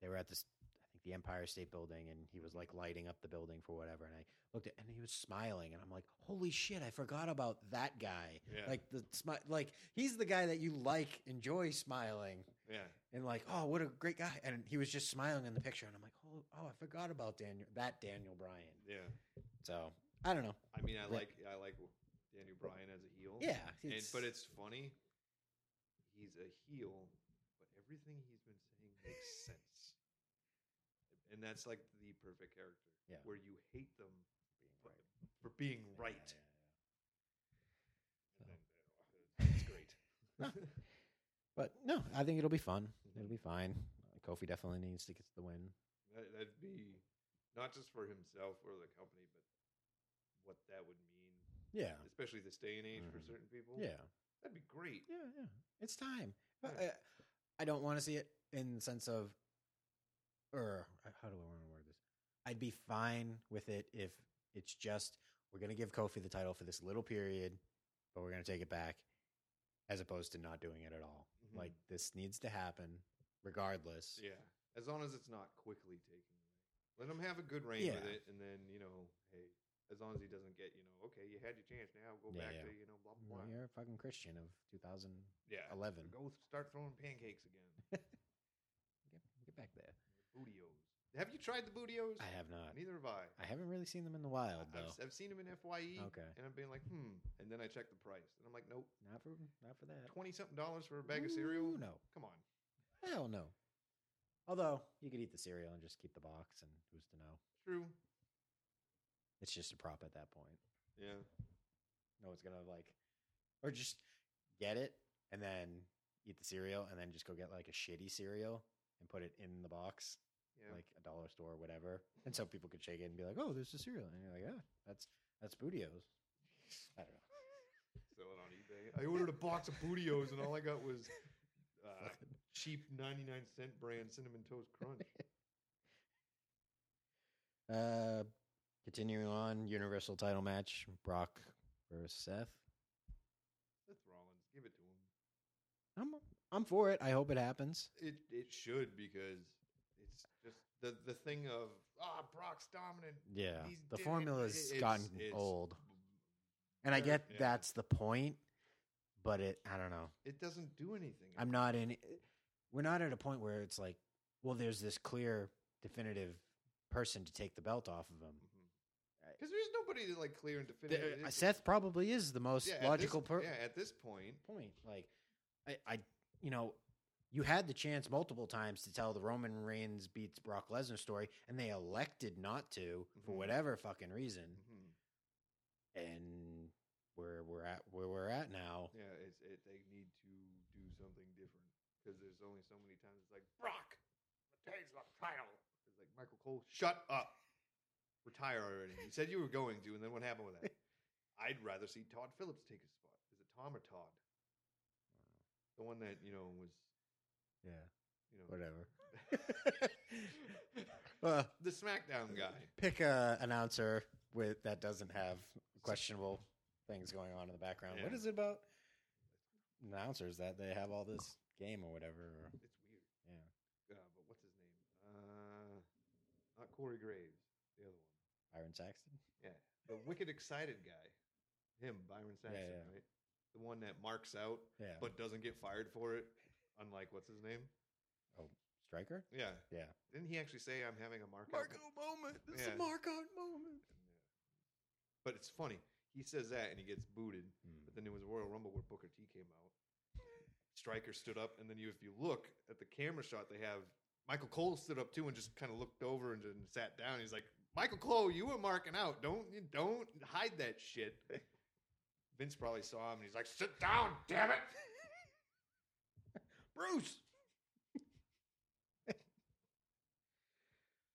they were at this. I think the Empire State Building, and he was like lighting up the building for whatever. And I looked at, and he was smiling, and I'm like, "Holy shit! I forgot about that guy.
Yeah.
Like the smile, like he's the guy that you like, enjoy smiling,
Yeah.
and like, oh, what a great guy. And he was just smiling in the picture, and I'm like, oh, oh I forgot about Daniel, that Daniel Bryan.
Yeah.
So I don't know.
I mean, I
Right.
like I like Daniel Bryan as a heel.
Yeah,
and, but it's funny. He's a heel, but everything he's been saying makes sense, and that's like the perfect character.
Yeah.
where you hate them
Being
for,
right.
for being
Yeah,
right.
yeah,
And then, uh, it's great.
But no, I think it'll be fun. It'll be fine. Kofi definitely needs to get the win.
That, that'd be not just for himself or the company, but what that would mean,
Yeah.
especially this day and age for
Mhm.
certain people.
Yeah.
that'd be great.
Yeah, yeah. It's time.
Yeah.
I, I don't want to see it in the sense of, or uh, how do I want to word this? I'd be fine with it if it's just we're going to give Kofi the title for this little period, but we're going to take it back, as opposed to not doing it at all.
Mhm.
Like this needs to happen, regardless.
Yeah, as long as it's not quickly taken away. Let him have a good reign with it, and then you know, hey, as long as he doesn't get, you know, okay, you had your chance. Now go
Yeah,
back
yeah.
to you know, blah blah blah.
You're a fucking Christian of 2011.
Yeah, Go start throwing pancakes again.
Get, get back there.
Have you tried the Booty-O's?
I have not.
Neither have I.
I haven't really seen them in the wild
I've,
though.
I've seen them in Fye.
Okay.
And I'm being like, hmm. And then I check the price, and I'm like, nope,
Not for not for that.
twenty something dollars for a bag of cereal.
Ooh, No.
Come on.
Hell no. Although you could eat the cereal and just keep the box, and who's to know?
True.
It's just a prop at that point.
Yeah.
No one's gonna like, or just get it and then eat the cereal, and then just go get like a shitty cereal and put it in the box,
Yeah.
like a dollar store or whatever, and so people could shake it and be like, "Oh, there's a cereal," and you're like, "Yeah, that's that's Booty-O's." I don't know.
Sell it on eBay. I ordered a box of Booty-O's, and all I got was uh, cheap 99 cent brand Cinnamon Toast Crunch.
Uh, continuing on, Universal Title match: Brock versus Seth.
Seth Rollins, give it to him.
I'm I'm for it. I hope it happens.
It it should because the the thing of ah Brock's dominant.
Yeah, the formula's
It's-
gotten
it's-
old, and I get
yeah.
that's the point, but it I don't know.
It doesn't do anything.
I'm not in. We're not at a point where it's like, well, there's this clear, definitive person to take the belt off of him.
because there's nobody to like clear and definitive.
The- uh, Seth probably is the most
yeah,
logical person.
Yeah, at this point,
point. Like, I, I, you know, you had the chance multiple times to tell the Roman Reigns beats Brock Lesnar story, and they elected not to for
Mhm.
whatever fucking reason.
mhm.
And where we're at, where we're at now,
yeah, it's it, they need to do something different because there's only so many times it's like Brock the title. It's like Michael Cole, shut up, retire already. You said you were going to, and then what happened with that? I'd rather see Todd Phillips take his spot. Is it Tom or Todd? The one that you know was
yeah,
you know
whatever. well,
the SmackDown guy.
pick a announcer with that doesn't have questionable things going on in the background. What
Yeah.
is it about announcers that they have all this game or whatever?
It's weird.
yeah,
Uh, but what's his name? Uh, not Corey Graves. The other one.
Byron Saxton.
Yeah, the wicked excited guy. Him, Byron Saxton,
yeah.
right? The one that marks out
Yeah,
but doesn't get fired for it. Unlike what's his name?
oh, Striker.
Yeah.
Yeah,
Didn't he actually say I'm having a mark out
moment.
This is a
mark out moment.
But it's funny. He says that and he gets booted.
Hmm.
But then there was a Royal Rumble where Booker T came out. Striker stood up, and then you, if you look at the camera shot, they have Michael Cole stood up too and just kind of looked over and, and sat down. He's like, "Michael Cole, you were marking out. Don't you don't hide that shit." Vince probably saw him and he's like, "Sit down, damn it."
Bruce.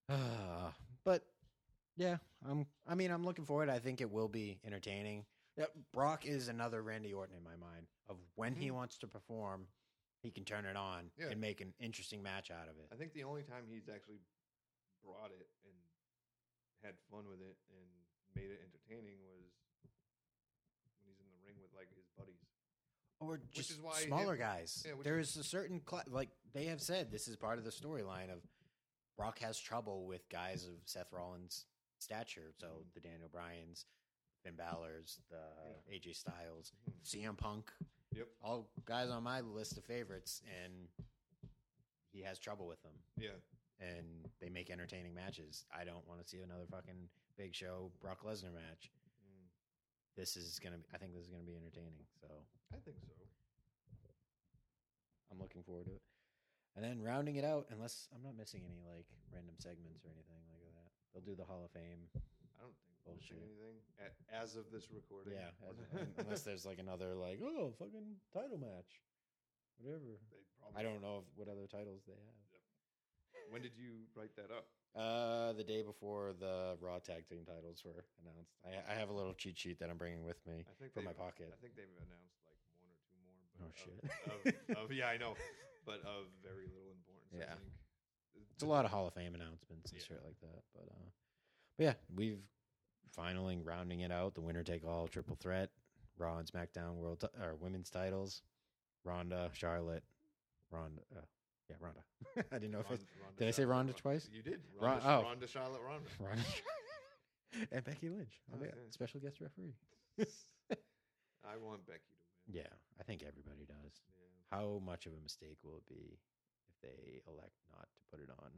Ah, but yeah, I'm. I mean, I'm looking forward. I think it will be entertaining. Yeah, Brock is another Randy Orton in my mind. Of when he
Mhm.
wants to perform, he can turn it on
Yeah.
and make an interesting match out of it.
I think the only time he's actually brought it and had fun with it and made it entertaining was when he's in the ring with like his buddies.
Or just smaller guys.
yeah, which
there
is-
is a certain cla like they have said this is part of the storyline of Brock has trouble with guys of Seth Rollins' stature. So
Mhm.
the Daniel Bryans, Finn Balor's, the AJ Styles. CM Punk,
Yep.
all guys on my list of favorites, and he has trouble with them.
Yeah.
And they make entertaining matches. I don't want to see another fucking Big Show Brock Lesnar match. This is gonna. be I think this is gonna be entertaining. So
I think so.
I'm looking forward to it. And then rounding it out, unless I'm not missing any like random segments or anything like that, they'll do the Hall of Fame.
I don't think we'll
Bullshit.
anything as of this recording.
Yeah, as- unless there's like another like oh fucking title match, whatever.
They probably
I don't know if, what other titles they have.
When did you write that up?
Uh, the day before the Raw Tag Team titles were announced. I, I have a little cheat sheet that I'm bringing with me
I think
from my
they've-
pocket.
I think they've announced like one or two more. But
Oh,
of-
shit.
Of, of, yeah, I know, but of very little importance.
Yeah.
I think.
It's a lot of Hall of Fame announcements and
Yeah.
shit like that. But uh, but yeah, we've finally rounding it out. The winner take all triple threat, Raw and SmackDown World ti- or Women's titles, Ronda, Charlotte, Ronda. Uh, yeah, Ronda. I didn't know if
Ron-
it's
Ronda
did I say
Charlotte,
Ronda twice?
You did.
Ron-
Ronda,
oh.
Ronda Charlotte Ronda.
Ronda and Becky Lynch. Oh, yeah.
okay.
Special guest referee.
I want Becky to win.
Yeah, I think everybody does.
Yeah.
How much of a mistake will it be if they elect not to put it on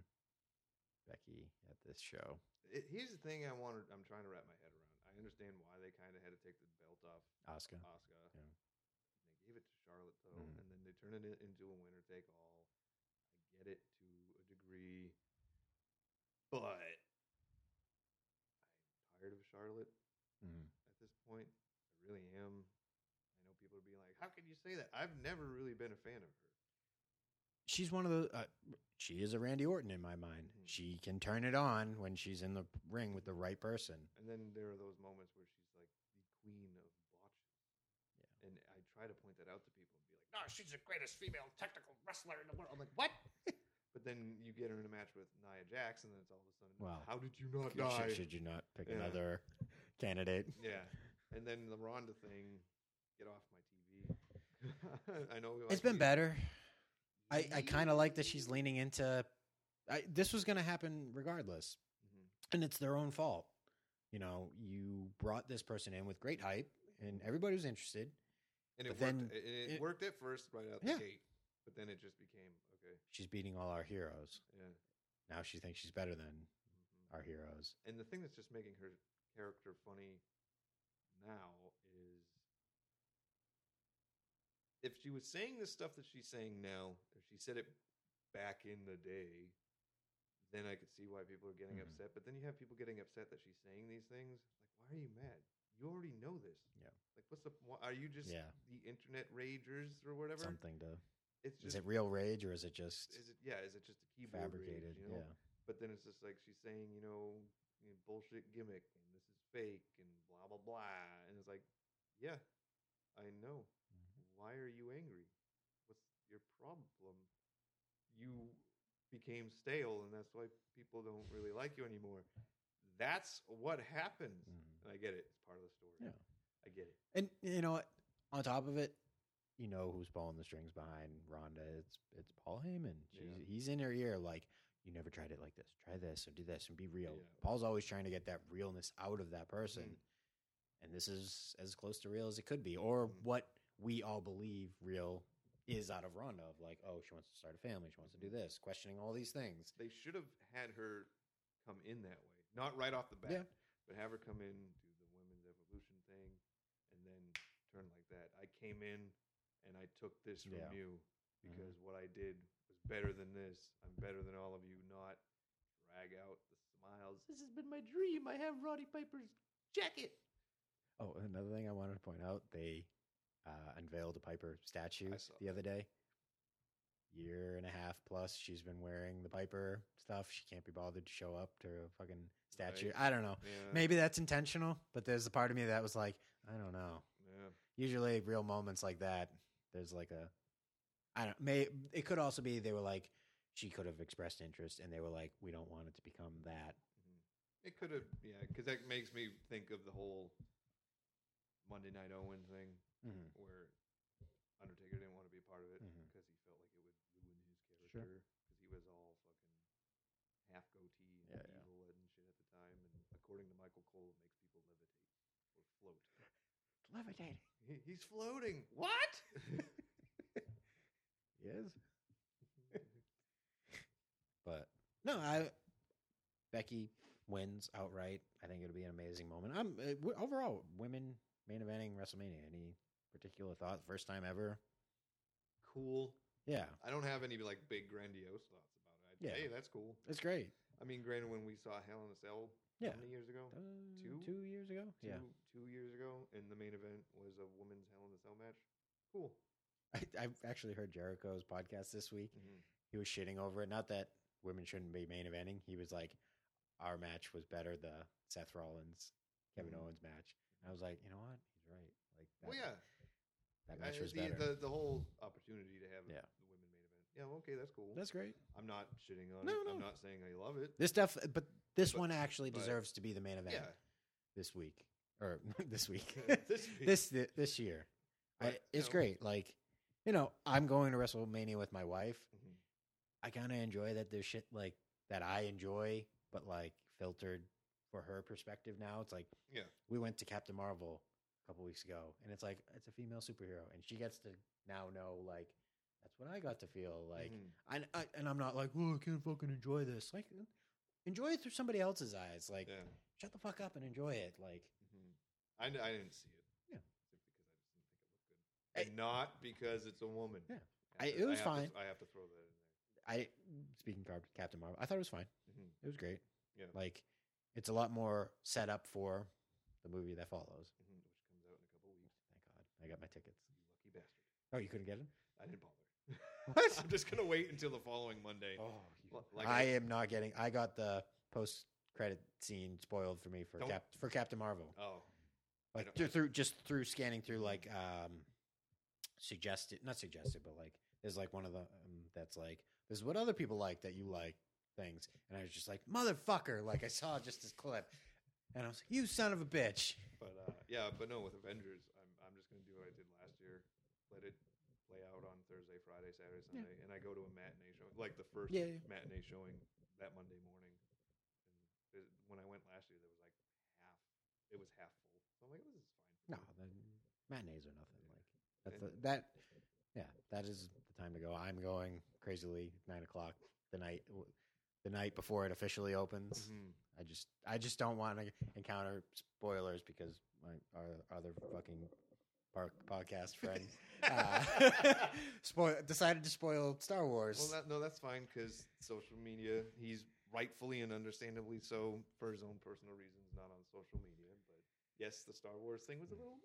Becky at this show?
It, here's the thing I wanted. I'm trying to wrap my head around. I understand why they kind of had to take the belt off
Asuka.
Asuka.
Yeah.
They gave it to Charlotte though,
Mhm.
and then they turn it into a winner take all. Get it to a degree, but I'm tired of Charlotte
Mhm.
at this point. I really am. I know people are being like, "How can you say that?" I've never really been a fan of her.
She's one of the. Uh, she is a Randy Orton in my mind.
Mhm.
She can turn it on when she's in the ring with the right person.
And then there are those moments where she's like the queen of botches.
Yeah.
And I try to point that out to people and be like, no, she's the greatest female technical wrestler in the world. I'm like, what? but then you get her in a match with Nia Jax, and then it's all of a sudden,
Wow.
how did you not
Should,
die?
should, should you not pick
Yeah.
another candidate?
Yeah. And then the Ronda thing, get off my TV. I know.
It's
like,
been
you-
better. I, I kind of like that she's leaning into. I, this was going to happen regardless,
Mhm.
and it's their own fault. You know, you brought this person in with great hype, and everybody was interested.
And it
but
worked.
then
it, it, worked at first, right out
Yeah.
the gate. But then it just became okay.
She's beating all our heroes.
Yeah.
Now she thinks she's better than
Mhm.
our heroes.
And the thing that's just making her character funny now is if she was saying the stuff that she's saying now, if she said it back in the day, then I could see why people are getting
Mhm.
upset. But then you have people getting upset that she's saying these things. Like, why are you mad? You already know this.
Yeah.
Like, what's the? Are you just
Yeah.
the internet ragers or whatever?
Something to.
It's
Is it real rage or is it just
Is it? Yeah. Is it just a keyboard rage,
fabricated?
you know?
Yeah.
But then it's just like she's saying, you know, you know, bullshit gimmick and this is fake and blah blah blah. And it's like, yeah, I know.
Mm-hmm.
Why are you angry? What's your problem? You became stale, and that's why people don't really like you anymore. That's what happens.
Mhm.
And I get it. It's part of the story.
Yeah.
I get it.
And you know what? On top of it, you know who's pulling the strings behind Ronda. It's it's Paul Heyman.
Yeah.
He's in her ear like, you never tried it like this. Try this and do this and be real.
Yeah.
Paul's always trying to get that realness out of that person.
Mhm.
And this is as close to real as it could be, or
Mhm.
what we all believe real is out of Ronda. Of like, oh, she wants to start a family. She wants to do
Mhm.
this, questioning all these things.
They should have had her come in that way, not right off the bat,
Yeah.
But have her come in, do the women's evolution thing, and then turn like that. I came in and I took this from
Yeah.
You because what I did was better than this. I'm better than all of you. Not drag out the smiles. This has been my dream. I have Roddy Piper's jacket.
Oh, another thing I wanted to point out: they uh, unveiled a Piper statue
I saw
the other day. Year and a half plus, she's been wearing the Piper stuff. She can't be bothered to show up to a fucking statue.
Right.
I don't know.
Yeah.
Maybe that's intentional, but there's a part of me that was like, I don't know.
Yeah.
Usually, real moments like that, there's like a, I don't. May it could also be they were like, she could have expressed interest, and they were like, we don't want it to become that.
Mhm. It could have, yeah, because that makes me think of the whole Monday Night Owen thing,
Mm-hmm.
where Undertaker didn't want to be a part of it because he felt like it would ruin his
Sure.
because he was all fucking half goatee and
Yeah, yeah.
evil and shit at the time. And according to Michael Cole, it makes people levitate or float.
Levitating.
He, he's floating. What?
Yes. But no, I Becky wins outright. I think it'll be an amazing moment. I'm uh, overall women main eventing WrestleMania. Any particular thought? First time ever.
cool.
Yeah,
I don't have any like big grandiose thoughts about it. I'd,
Yeah.
Hey, that's cool.
it's great.
I mean, granted, when we saw Hell in a Cell,
Yeah.
how many years ago?
Uh,
Two?
two years ago.
two,
Yeah,
two years ago, and the main event was a women's Hell in a Cell match. Cool.
I, I've actually heard Jericho's podcast this week.
Mm-hmm.
He was shitting over it. Not that women shouldn't be main eventing. He was like, our match was better. The Seth Rollins Kevin
Mhm.
Owens match. And I was like, you know what? He's right. Like, that,
Well, yeah,
that match was
the,
better.
the the whole opportunity to have
Yeah.
the women main event. Yeah, okay, that's cool.
That's great.
I'm not shitting on
No,
it.
no.
I'm not saying I love it.
This stuff, but this
But-
one actually
but-
deserves to be the main event
Yeah,
this week or this week,
This
this thi- this year. I,
But, you
it's
know-
great. Like, you know, I'm going to WrestleMania with my wife.
Mhm.
I kind of enjoy that there's shit like that I enjoy, but like filtered for her perspective. Now it's like
Yeah.
we went to Captain Marvel couple weeks ago, and it's like it's a female superhero, and she gets to now know like that's what I got to feel like.
Mhm.
I, I and I'm not like, oh, I can't fucking enjoy this. Like, enjoy it through somebody else's eyes. Like,
yeah.
shut the fuck up and enjoy it. Like,
Mhm. I, I didn't see it.
Yeah.
Simply because I just didn't think it looked good, and not because it's a woman.
Yeah.
I
I- it was
have to-
fine.
I have to throw that in
I speaking of Captain Marvel, I thought it was fine.
there. Mhm.
It was great.
Yeah.
Like, it's a lot more set up for the movie that follows.
Mhm. Which comes out in a couple weeks.
Thank God, I got my tickets.
You lucky bastard.
Oh, you couldn't get it?
I didn't bother.
What?
I'm just gonna wait until the following Monday.
Oh,
L- like
I am not getting. I got the post credit scene spoiled for me for
Don't-
Cap for Captain Marvel.
Oh,
like through, through just through scanning through like um suggested not suggested but like there's like one of the um, that's like this is what other people like that you like things and i was just like motherfucker like i saw just this clip and i was like you son of a bitch
but uh, yeah, but no, with Avengers, I'm I'm just gonna do what I did last year. Let it play out on Thursday, Friday, Saturday,
Yeah.
Sunday, and I go to a matinee show, like the first
Yeah, yeah.
matinee showing that Monday morning. And it- when I went last year, there was like half. It was half full. So I'm like, this is fine.
no the matinees are nothing like that's
And-
the, that yeah that is the time to go i'm going crazily nine o'clock the night the night before it officially opens
Mhm.
I just I just don't want to encounter spoilers because my our other fucking park podcast friend uh, spoil decided to spoil Star Wars.
Well, that, no, that's fine because social media. He's rightfully and understandably so for his own personal reasons, not on social media. But yes, the Star Wars thing was a little.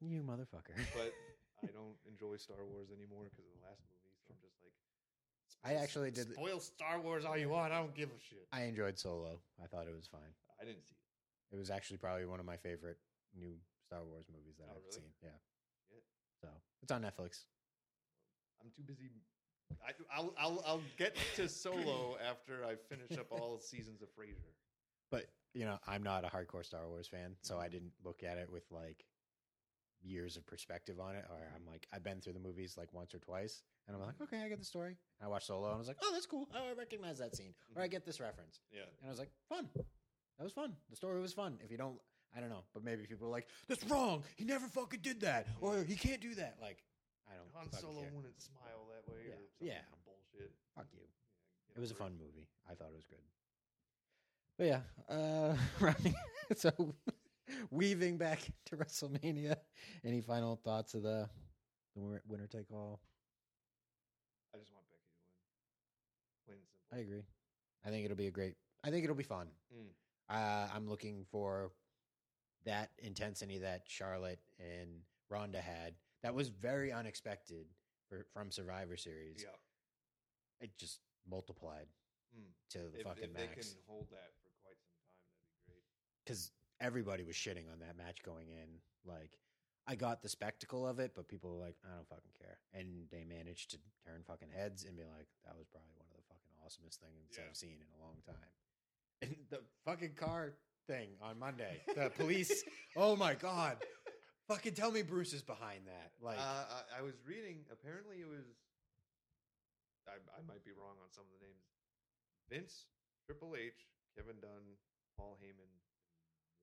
you motherfucker.
but I don't enjoy Star Wars anymore because of the last movie. So I'm just like,
I actually did.
spoil Star Wars all you want. I don't give a shit.
I enjoyed Solo. I thought it was fine.
I didn't see it.
It was actually probably one of my favorite new Star Wars movies that
Oh,
I've
really?
seen. Yeah.
Shit.
So it's on Netflix.
I'm too busy. I, I'll, I'll I'll get to Solo after I finish up all seasons of Frasier.
But you know, I'm not a hardcore Star Wars fan, so I didn't look at it with like years of perspective on it. Or I'm like, I've been through the movies like once or twice, and I'm like, okay, I get the story. And I watched Solo, and I was like, oh, that's cool. Oh, I recognize that scene, or I get this reference,
Yeah.
and I was like, fun. That was fun. The story was fun. If you don't, I don't know, but maybe people are like, that's wrong. He never fucking did that, or he can't do that. Like, I don't.
Han
fucking
Solo
care.
wouldn't smile that way
Yeah.
or something
Yeah.
bullshit.
Fuck you.
Yeah,
It was a fun movie. I thought it was good. But yeah, uh, so weaving back to WrestleMania. Any final thoughts of the the winner, winner take all?
I just want Becky to win. Plain and simple.
I agree. I think it'll be a great. I think it'll be fun.
Mm.
Uh, I'm looking for that intensity that Charlotte and Ronda had. That was very unexpected for, from Survivor Series.
Yeah.
It just multiplied
Mm.
to the
If,
fucking
if they
max.
can hold that for quite some time, that'd be great.
because everybody was shitting on that match going in. Like, I got the spectacle of it, but people were like, I don't fucking care. And they managed to turn fucking heads and be like, that was probably one of the fucking awesomest things
Yeah.
I've seen in a long time. And the fucking car thing on Monday, the police, oh my God. Fucking tell me Bruce is behind that. Like,
uh, I, I was reading. Apparently, it was. I, I might be wrong on some of the names. Vince, Triple H, Kevin Dunn, Paul Heyman,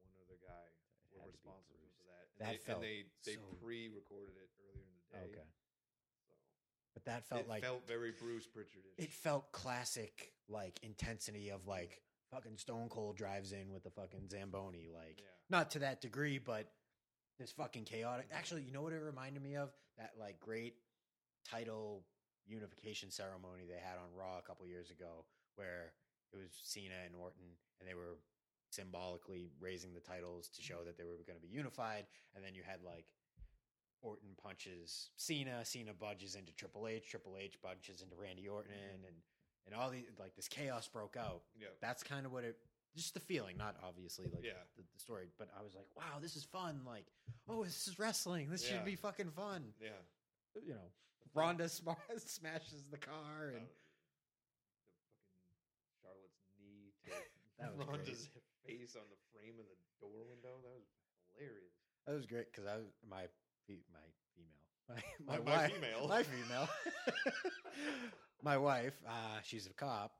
and one other guy were
had to be
responsible for that. And
That
they,
felt
and they they
so-
pre-recorded it earlier in the day.
okay.
So
But that felt
it
like
felt very Bruce Prichardish.
it felt classic like intensity of like fucking Stone Cold drives in with the fucking Zamboni, like
Yeah.
not to that degree, but this fucking chaotic. Actually, you know what it reminded me of? That like great title unification ceremony they had on Raw a couple years ago, where it was Cena and Orton, and they were symbolically raising the titles to show that they were going to be unified, and then you had like. Orton punches Cena, Cena budges into Triple H, Triple H bunches into Randy Orton, mm-hmm. and and all the like this chaos broke out.
Yeah.
That's kind of what it. Just the feeling, not obviously like
Yeah.
the, the story, but I was like, "Wow, this is fun!" Like, "Oh, this is wrestling. This
Yeah.
should be fucking fun."
Yeah.
You know, Ronda sma- smashes the car, and
Uh, the fucking Charlotte's knee to
That was
Ronda's face on the frame of the door window. That was hilarious.
that was great because I was my fe- my my,
My-
my,
my
wife,
female.
my female, my wife. Uh, she's a cop,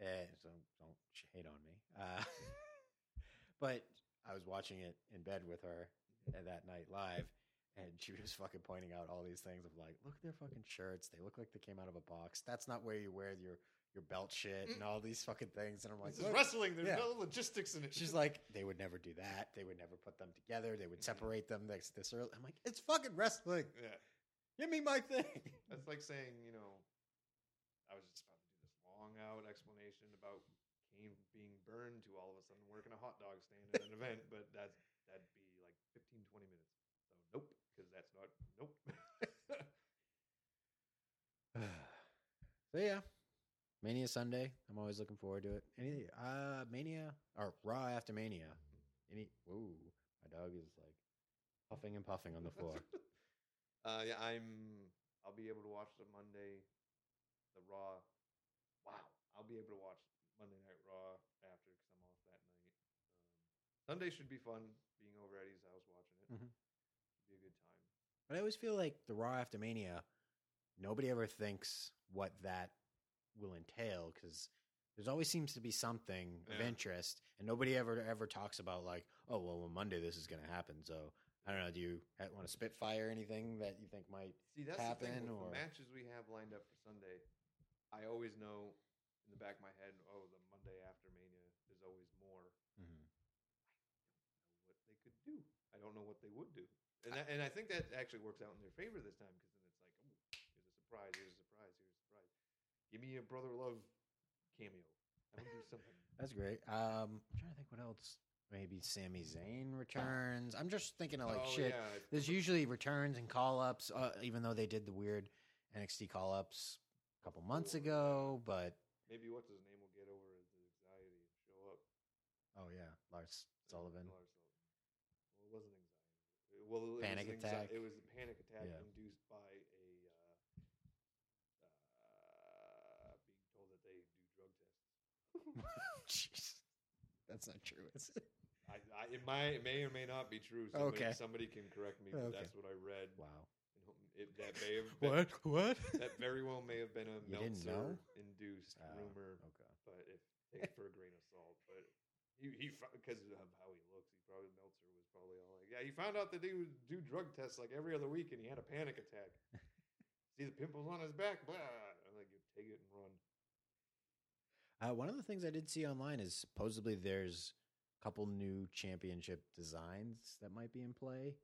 and so don't hate on me. Uh, but I was watching it in bed with her that night live, and she was fucking pointing out all these things of like, look at their fucking shirts. They look like they came out of a box. That's not where you wear your your belt shit and all these fucking things. And I'm like,
This is wrestling. There's
Yeah.
no logistics in it.
She's like, they would never do that. They would never put them together. They would separate them this, this early. I'm like, it's fucking wrestling.
yeah.
Give me my thing.
That's like saying, you know, I was just about to do this long out explanation about Kane being burned to all of a sudden working a hot dog stand at an event, but that's that'd be like 15, 20 minutes. So nope, because that's not nope.
so yeah, Mania Sunday. I'm always looking forward to it. Any uh Mania or Raw after Mania. Any whoa, my dog is like puffing and puffing on the floor.
uh, yeah, I'm. I'll be able to watch the Monday, the Raw. Wow, I'll be able to watch Monday Night Raw after because I'm off that night. Um, Sunday should be fun. Being over at Eddie's house watching it,
Mhm.
be a good time.
But I always feel like the Raw after Mania, nobody ever thinks what that will entail because there's always seems to be something of
Yeah.
interest, and nobody ever ever talks about like, oh well, on Monday this is going to happen. So I don't know. Do you want to spitfire anything that you think might?
See, that's
happen,
the thing with
or-
the matches we have lined up for Sunday. I always know in the back of my head, oh, the Monday after Mania, there's always more.
Mhm.
know what they could do. I don't know what they would do, and that, and I think that actually works out in their favor this time because then it's like, oh, here's a surprise, here's a surprise, here's a surprise. Give me a brother love cameo. I would do something.
That's great. Um, I'm trying to think what else. Maybe Sami Zayn returns. I'm just thinking of like
oh,
shit.
Yeah,
There's usually returns and call ups, uh, even though they did the weird NXT call ups a couple months ago. But
maybe what's his name will get over his anxiety and show up.
oh yeah, Lars Sullivan.
Lars Sullivan. Well, it wasn't anxiety. Well, it
Panic
was anxi-
attack.
It was a panic attack
Yeah.
induced by a uh, uh, being told that they do drug tests.
Jeez, that's not true. Is it?
I, I, it, might, it may or may not be true. Somebody,
Okay.
somebody can correct me, but
Okay.
that's what I read.
Wow.
It, that may have been,
What?
That very well may have been a
know?
Meltzer-induced
Ah,
rumor,
okay.
but if take it for a grain of salt. But he he because of how he looks, he probably Meltzer was probably all like, yeah. He found out that he would do drug tests like every other week, and he had a panic attack. See the pimples on his back, blah. I'm like, you take it and run.
Uh, one of the things I did see online is supposedly there's couple new championship designs that might be in play.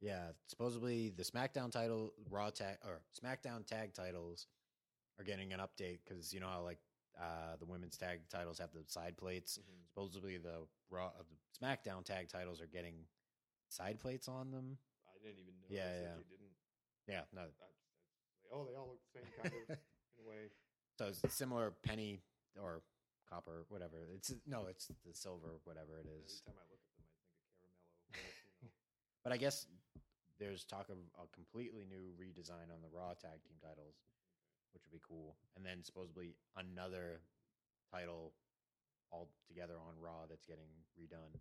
Yeah, supposedly the SmackDown title, Raw tag or SmackDown tag titles are getting an update because you know how like uh, the women's tag titles have the side plates.
Mhm.
Supposedly the Raw of the SmackDown tag titles are getting side plates on them.
I didn't even know.
Yeah, yeah.
They didn't.
Yeah, no.
I, I, oh, they all look the same kind of in a way.
So it's similar penny or copper, whatever. It's no, it's the silver, whatever it is.
Every time I look at them, I think of caramello. But, you know.
But I guess there's talk of a completely new redesign on the Raw tag team titles, which would be cool. And then supposedly another title all together on Raw that's getting redone.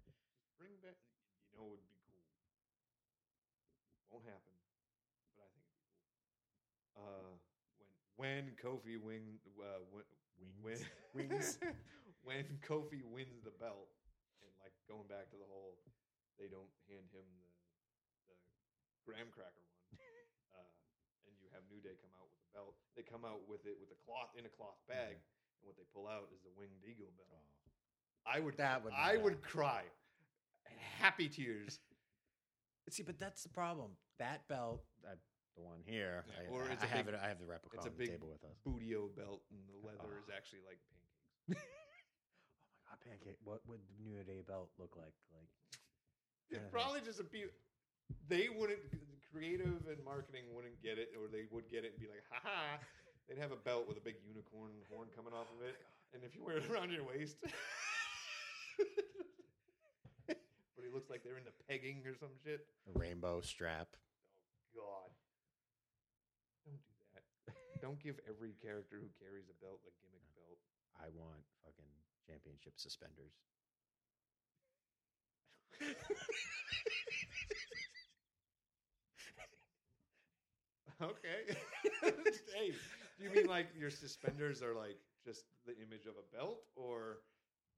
Bring back, you know, would be cool. Won't happen, but I think it'd be cool. Uh, when when Kofi win, uh, when, when
Wings.
when Kofi wins the belt, and like going back to the whole, they don't hand him the the graham cracker one, uh, and you have New Day come out with the belt. They come out with it with a cloth in a cloth bag, and what they pull out is the winged eagle belt. I would
That would
I
bad.
would cry, happy tears.
See, but that's the problem. That belt, uh, the one here,
Yeah,
I,
or
I
it's a
have
big-
it. I have the replica
it's a
on
big
the table with us.
Booty-O belt, and the leather is
Oh.
actually like pancakes.
Oh my god, pancake! What would the New Day belt look like? Like
It's probably just a piece. They wouldn't, creative and marketing wouldn't get it, or they would get it and be like, "Ha ha!" they'd have a belt with a big unicorn horn coming off of it, oh and if you wear it around your waist, but he looks like they're into pegging or some shit.
A rainbow strap.
Oh god, do that. Don't give every character who carries a belt a gimmick belt.
I want fucking championship suspenders.
Okay. hey, do you mean like your suspenders are like just the image of a belt, or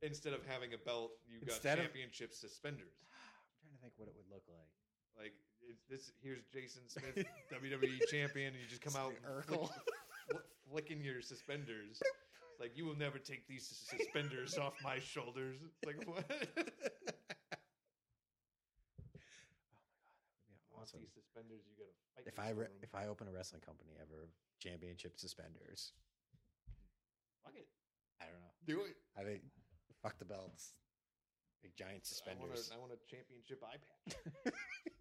instead of having a belt, you got
Instead of-
championship suspenders?
I'm trying to think what it would look like.
Like it's this. Here's Jason Smith, WWE champion, and you just come out
It's
flick, flicking your suspenders. It's like you will never take these suspenders off my shoulders. It's like what? Want
Awesome.
these suspenders? You gotta fight.
If I re- if I open a wrestling company ever, championship suspenders.
fuck it,
I don't know.
do it.
I think fuck the belts. Big giant
I want, a,
suspenders.
I want a championship eye patch.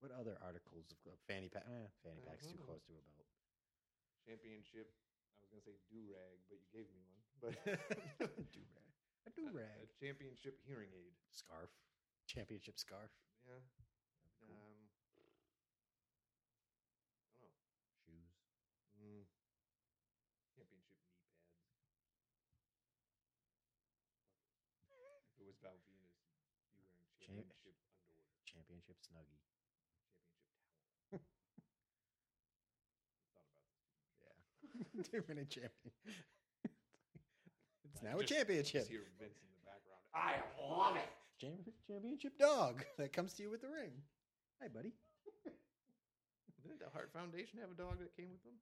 what other articles of clo- fanny pack? Eh, fanny pack's too
Uh-huh.
close to a belt.
championship. I was gonna say do rag, but you gave me one. But
do rag. A do
a
rag.
championship hearing aid.
Scarf. Championship scarf.
Yeah. Um. I don't know.
Shoes.
Mm. Championship knee pads. If it was Val Venis, you wearing
Champ-
championship underwear,
Championship snuggie.
championship towel. Thought about this.
Yeah. Too many champion. it's
I
now a championship.
Just hear Vince in the background. I love it.
Champ- championship dog that comes to you with the ring. Hi, buddy.
Didn't the Hart Foundation have a dog that came with them?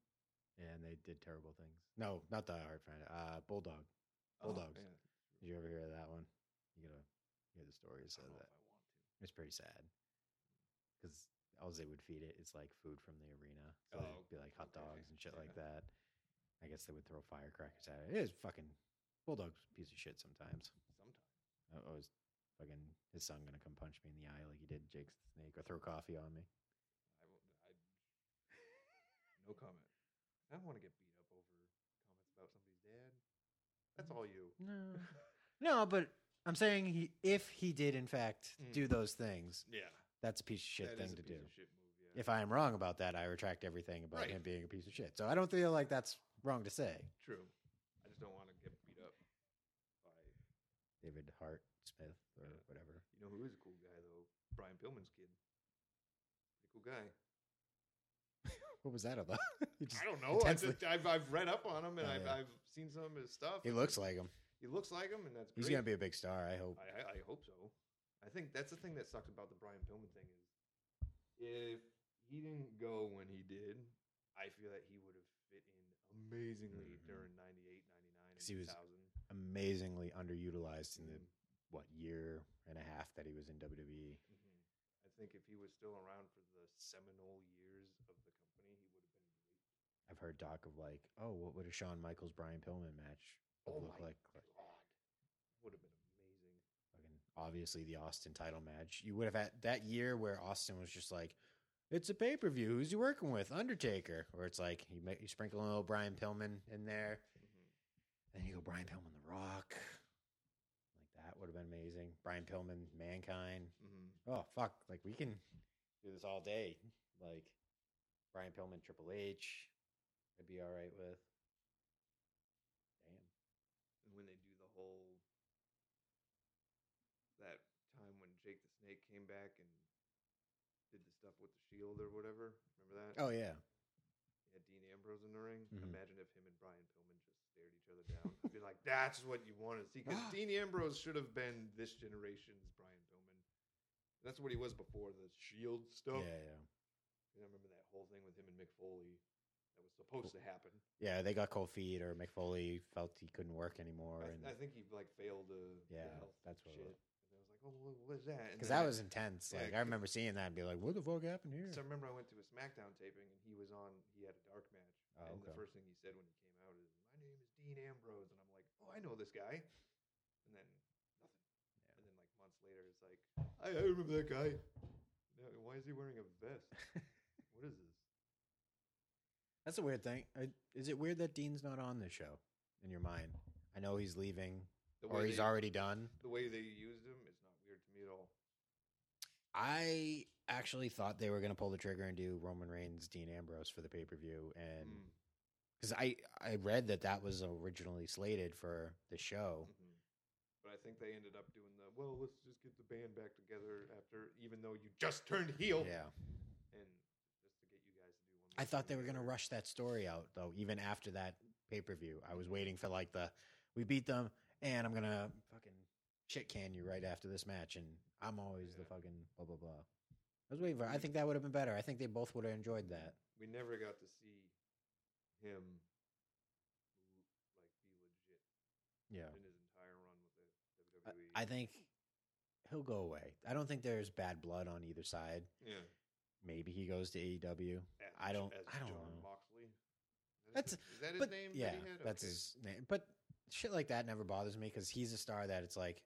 Yeah, and they did terrible things. No, not the Hart Found. Uh, Bulldog. Bulldogs.
Oh.
Did you ever hear of that one? You gotta hear the stories
I
of
don't know
that.
I want to.
It's pretty sad because all they would feed it is like food from the arena. So
Oh,
it'd be like hot
okay.
dogs and shit like
Yeah.
that. I guess they would throw firecrackers at it. It is fucking Bulldog's a piece of shit sometimes.
Sometimes.
I I was fucking his son gonna come punch me in the eye like he did Jake the Snake or throw coffee on me.
I, won't- I, no comment. I don't want to get beat up over comments about somebody's dad. That's all you.
No, no, but I'm saying he if he did in fact
Mm.
do those things,
Yeah.
that's a piece of shit
that is
thing to do.
move, yeah.
If I am wrong about that, I retract everything about
Right.
him being a piece of shit. So I don't feel like that's wrong to say.
True. I just don't want to get beat up by.
David Hart Smith or
Yeah.
whatever.
You know who is a cool guy though? Brian Pillman's kid. Pretty cool guy.
What was that about? Just
I don't know. I
intensely-
just, I've I've read up on him and
Oh,
I've
yeah.
I've seen some of his stuff.
he looks like him.
He looks like him, and that's
He's
great.
gonna be a big star. I hope.
I, I, I hope so. I think that's the thing that sucks about the Brian Pillman thing is if he didn't go when he did, I feel that he would have fit in amazingly
Mhm.
during 98, 99, and
'Cause he was
2000.
Amazingly underutilized in the
Mhm.
what year and a half that he was in. WWE.
Mhm. I think if he was still around for the seminal years of the company, he would have been great.
I've heard talk of like, oh, what would a Shawn Michaels Brian Pillman match
Oh
look like?
God. Would have been amazing.
Fucking obviously the Austin title match. You would have had that year where Austin was just like, it's a pay per view. Who's you working with? Undertaker. Or it's like you make you sprinkle a little Brian Pillman in there,
Mhm.
then you go Brian Pillman, The Rock. Like that would have been amazing. Brian Pillman, Mankind.
Mhm.
Oh fuck! Like we can do this all day. Like Brian Pillman, Triple H. I'd be all right with. Damn.
And when they do the whole that time when Jake the Snake came back and did the stuff with the shield or whatever, remember that?
Oh yeah.
Yeah, Dean Ambrose in the ring.
Mhm.
Imagine if him and Brian Pillman just stared each other down. I'd be like, that's what you want to see. Because Dean Ambrose should have been this generation's Brian Pillman. That's what he was before the Shield stuff.
Yeah, yeah.
And I remember that whole thing with him and Mick Foley that was supposed to happen.
Yeah, they got cold feet, or Mick Foley felt he couldn't work anymore,
I,
and
I think he like failed the
Yeah, that's what it
shit.
Was.
And I was like, oh, what- is that?
Because that was intense.
yeah,
Like I remember seeing that and be like, "What the fuck happened here?"
So I remember I went to a SmackDown taping and he was on. He had a dark match,
Oh,
and
okay.
the first thing he said when he came out is, "My name is Dean Ambrose," and I'm like, "Oh, I know this guy." And then nothing. And then like months later, it's like, "I, I remember that guy." Why is he wearing a vest? what is this?
That's a weird thing. Is it weird that Dean's not on the show in your mind? I know he's leaving
The
or he's
they-
already done.
The way they used him at all.
I actually thought they were going to pull the trigger and do Roman Reigns, Dean Ambrose for the pay per view, and
Mm.
because I I read that that was originally slated for the show.
Mhm. But I think they ended up doing the well. Let's just get the band back together after, even though you just turned heel.
Yeah,
and just to get you guys to do one.
I thought they were going to rush that story out though. Even after that pay per view, I was waiting for like the we beat them, and I'm gonna fucking shit can you right after this match, and I'm always the fucking blah blah blah. I was waiting for. I think that would have been better. I think they both would have enjoyed that.
We never got to see him like be legit
Yeah.
in his entire run with the E.
I,
WWE.
I think he'll go away. I don't think there's bad blood on either side.
yeah.
Maybe he goes to AEW.
As-
I don't- I don't
Jon
know.
Moxley.
That's-
is that his
but
name?
yeah,
that he
that's his name. But shit like that never bothers me because he's a star that it's like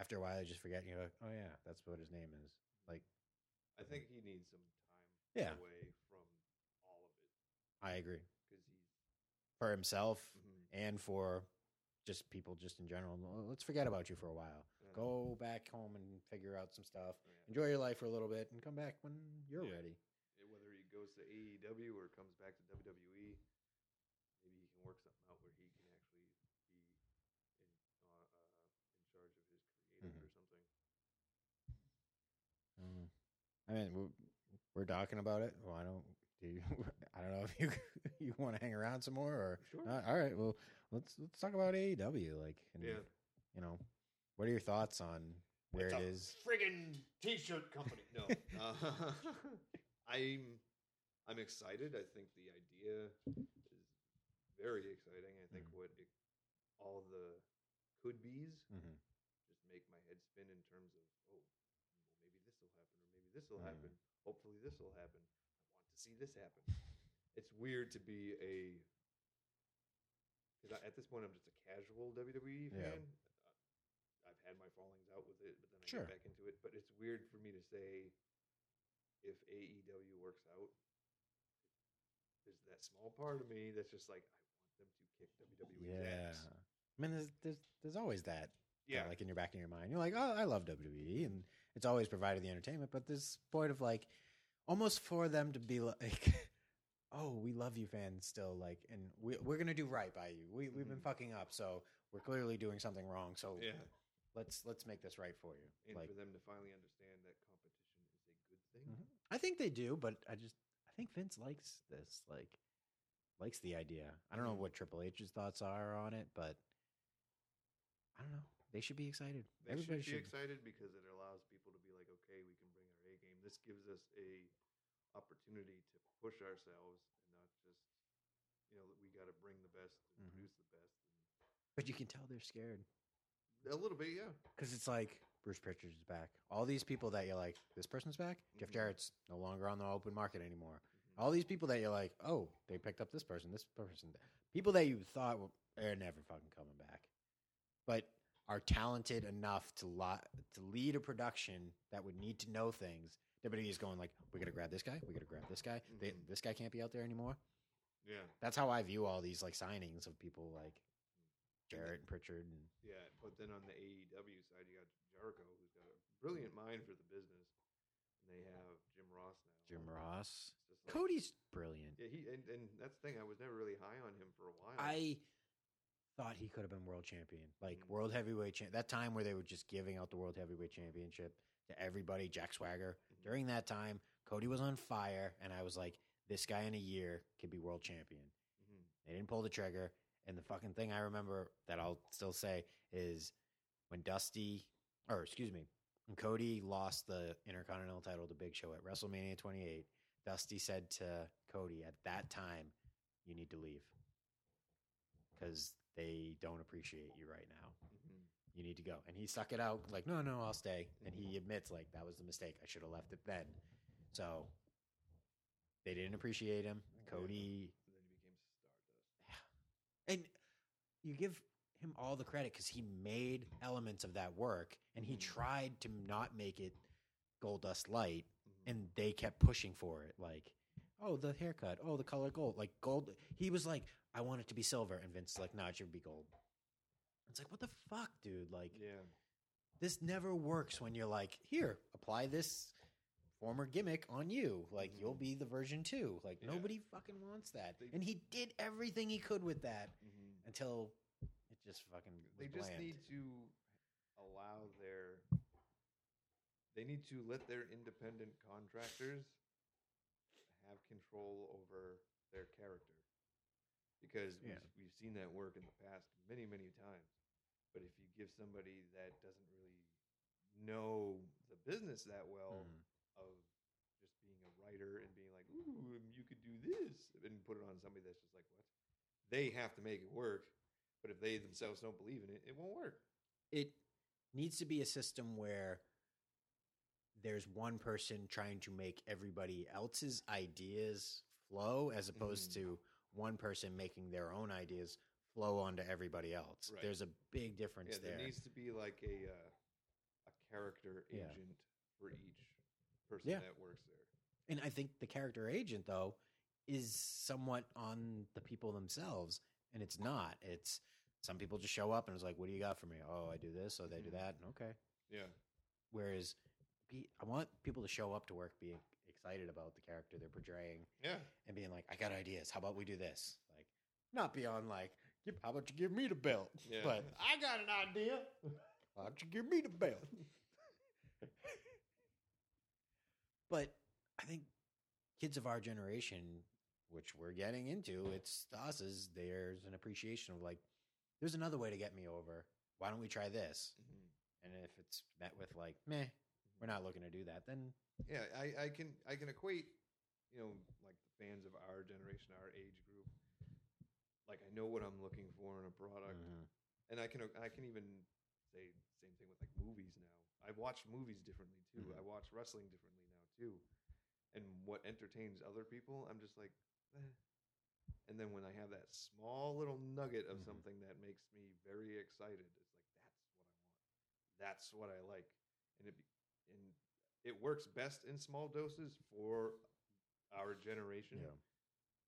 after a while you just forget. And you're like, oh yeah, that's what his name is. Like
I think he needs some time
Yeah.
away from all of it
I agree
because he's.
for himself
Mhm.
and for just people just in general. Well, Let's forget about you for a while.
Yeah.
Go back home and figure out some stuff.
Yeah.
Enjoy your life for a little bit and come back when you're
Yeah.
ready.
Whether he goes to AEW or comes back to WWE, maybe he can work something out where he can actually be in uh, uh, in charge of his creative
Mhm.
or something.
Mm. I mean, we're, we're talking about it. Well, I don't. Do you, I don't know if you you want to hang around some more or
Sure.
Uh, all right. Well, let's let's talk about AEW. Like, and,
Yeah.
you know, what are your thoughts on where
It's
it
a
is?
friggin' t-shirt company. No, uh, I'm I'm excited. I think the idea is very exciting. I think
Mhm.
what it, all the could be's
Mhm.
just make my head spin in terms of oh, well maybe this will happen or maybe this will
Mhm.
happen. Hopefully this will happen. I want to see this happen. It's weird to be a because at this point I'm just a casual WWE
Yeah.
fan. I've had my fallings out with it, but then I
Sure.
get back into it. But it's weird for me to say if AEW works out. There's that small part of me that's just like I want them to kick WWE
Yeah.
ass.
I mean, there's there's, there's always that.
Yeah,
like in your back of your mind. You're like, oh, I love WWE, and it's always provided the entertainment. But this point of like, almost for them to be like, oh, we love you, fans, still like, and we we're gonna do right by you. We we've been
Mhm.
fucking up, so we're clearly doing something wrong. So
yeah.
let's let's make this right for you.
and
like,
for them to finally understand that competition is a good thing.
Mhm. I think they do, but I just I think Vince likes this, like likes the idea. I don't know
Mhm.
what Triple H's thoughts are on it, but I don't know. They should be excited.
They
Everybody
should be excited because it allows people to be like, okay, we can bring our A game. This gives us a opportunity to push ourselves and not just, you know, that we got to bring the best and
Mhm.
produce the best.
But you can tell they're scared
a little bit, yeah.
because it's like Bruce Prichard is back. All these people that you're like, this person's back. Jeff
Mhm.
Jarrett's no longer on the open market anymore.
Mhm.
All these people that you're like, oh, they picked up this person, this person, people that you thought were they're never fucking coming back, but are talented enough to lot to lead a production that would need to know things. WWE is going like, we got to grab this guy, we got to grab this guy. They,
Mhm.
this guy can't be out there anymore.
Yeah.
That's how I view all these like signings of people like Jarrett and Prichard and
Yeah. But then on the AEW side, you got Jericho, who's got a brilliant mind for the business. And they have Jim Ross now.
Jim Ross.
Like-
Cody's brilliant.
Yeah, he and, and that's the thing. I was never really high on him for a while.
I thought he could have been world champion, like
Mhm.
world heavyweight champ. That time where they were just giving out the world heavyweight championship to everybody, Jack Swagger.
Mhm.
During that time, Cody was on fire, and I was like, this guy in a year could be world champion.
Mhm.
They didn't pull the trigger. And the fucking thing I remember that I'll still say is when Dusty, or excuse me, when Cody lost the Intercontinental title to Big Show at WrestleMania 28, Dusty said to Cody at that time, you need to leave because they don't appreciate you right now.
Mhm.
You need to go. And he stuck it out like, no, no, I'll stay. And he admits, like, that was the mistake. I should have left it then. So they didn't appreciate him. Cody
And then he became Stardust.
and you give him all the credit because he made elements of that work and he
Mhm.
tried to not make it Goldust light
Mhm.
and they kept pushing for it like oh, the haircut, oh, the color gold, like gold. He was like, I want it to be silver, and Vince is like, no, it should be gold. It's like, what the fuck, dude? Like,
Yeah.
this never works when you're like, here, apply this former gimmick on you. Like, you'll be the version two. Like,
Yeah.
nobody fucking wants that.
They-
and he did everything he could with that
Mm-hmm.
until it just fucking.
They just
bland.
need to allow their. They need to let their independent contractors have control over their character, because
Yeah.
we've, we've seen that work in the past many, many times. But if you give somebody that doesn't really know the business that well,
Mhm.
of just being a writer and being like, "Ooh, you could do this," and put it on somebody that's just like, "What?" They have to make it work, but if they themselves don't believe in it, it won't work.
it needs to be a system where there's one person trying to make everybody else's ideas flow as opposed
Mhm.
to one person making their own ideas flow onto everybody else.
Right.
There's a big difference
Yeah, there
there.
needs to be like a uh, a character
Yeah.
agent for each person
Yeah.
that works there.
And I think the character agent though is somewhat on the people themselves and it's not. It's some people just show up and it's like, "What do you got for me?" "Oh, I do this, so they do
Mhm.
that." And okay.
Yeah,
Whereas be, I want people to show up to work being excited about the character they're portraying
yeah,
and being like, I got ideas. How about we do this? Like, not beyond like, how about you give me the belt?
Yeah.
But I got an idea. Why don't you give me the belt? but I think kids of our generation, which we're getting into, it's us is there's an appreciation of like, there's another way to get me over. Why don't we try this?
Mhm.
And if it's met with like, meh, we're not looking to do that, then
yeah. I, I can I can equate, you know, like the fans of our generation, our age group. Like I know what I'm looking for in a product.
mhm.
and I can I can even say the same thing with like movies now. I watch movies differently too. I watch wrestling differently now too. And what entertains other people, I'm just like, eh. and then when I have that small little nugget of
Mhm.
something that makes me very excited, it's like that's what I want. That's what I like, and it be, and it works best in small doses for our generation.
yeah.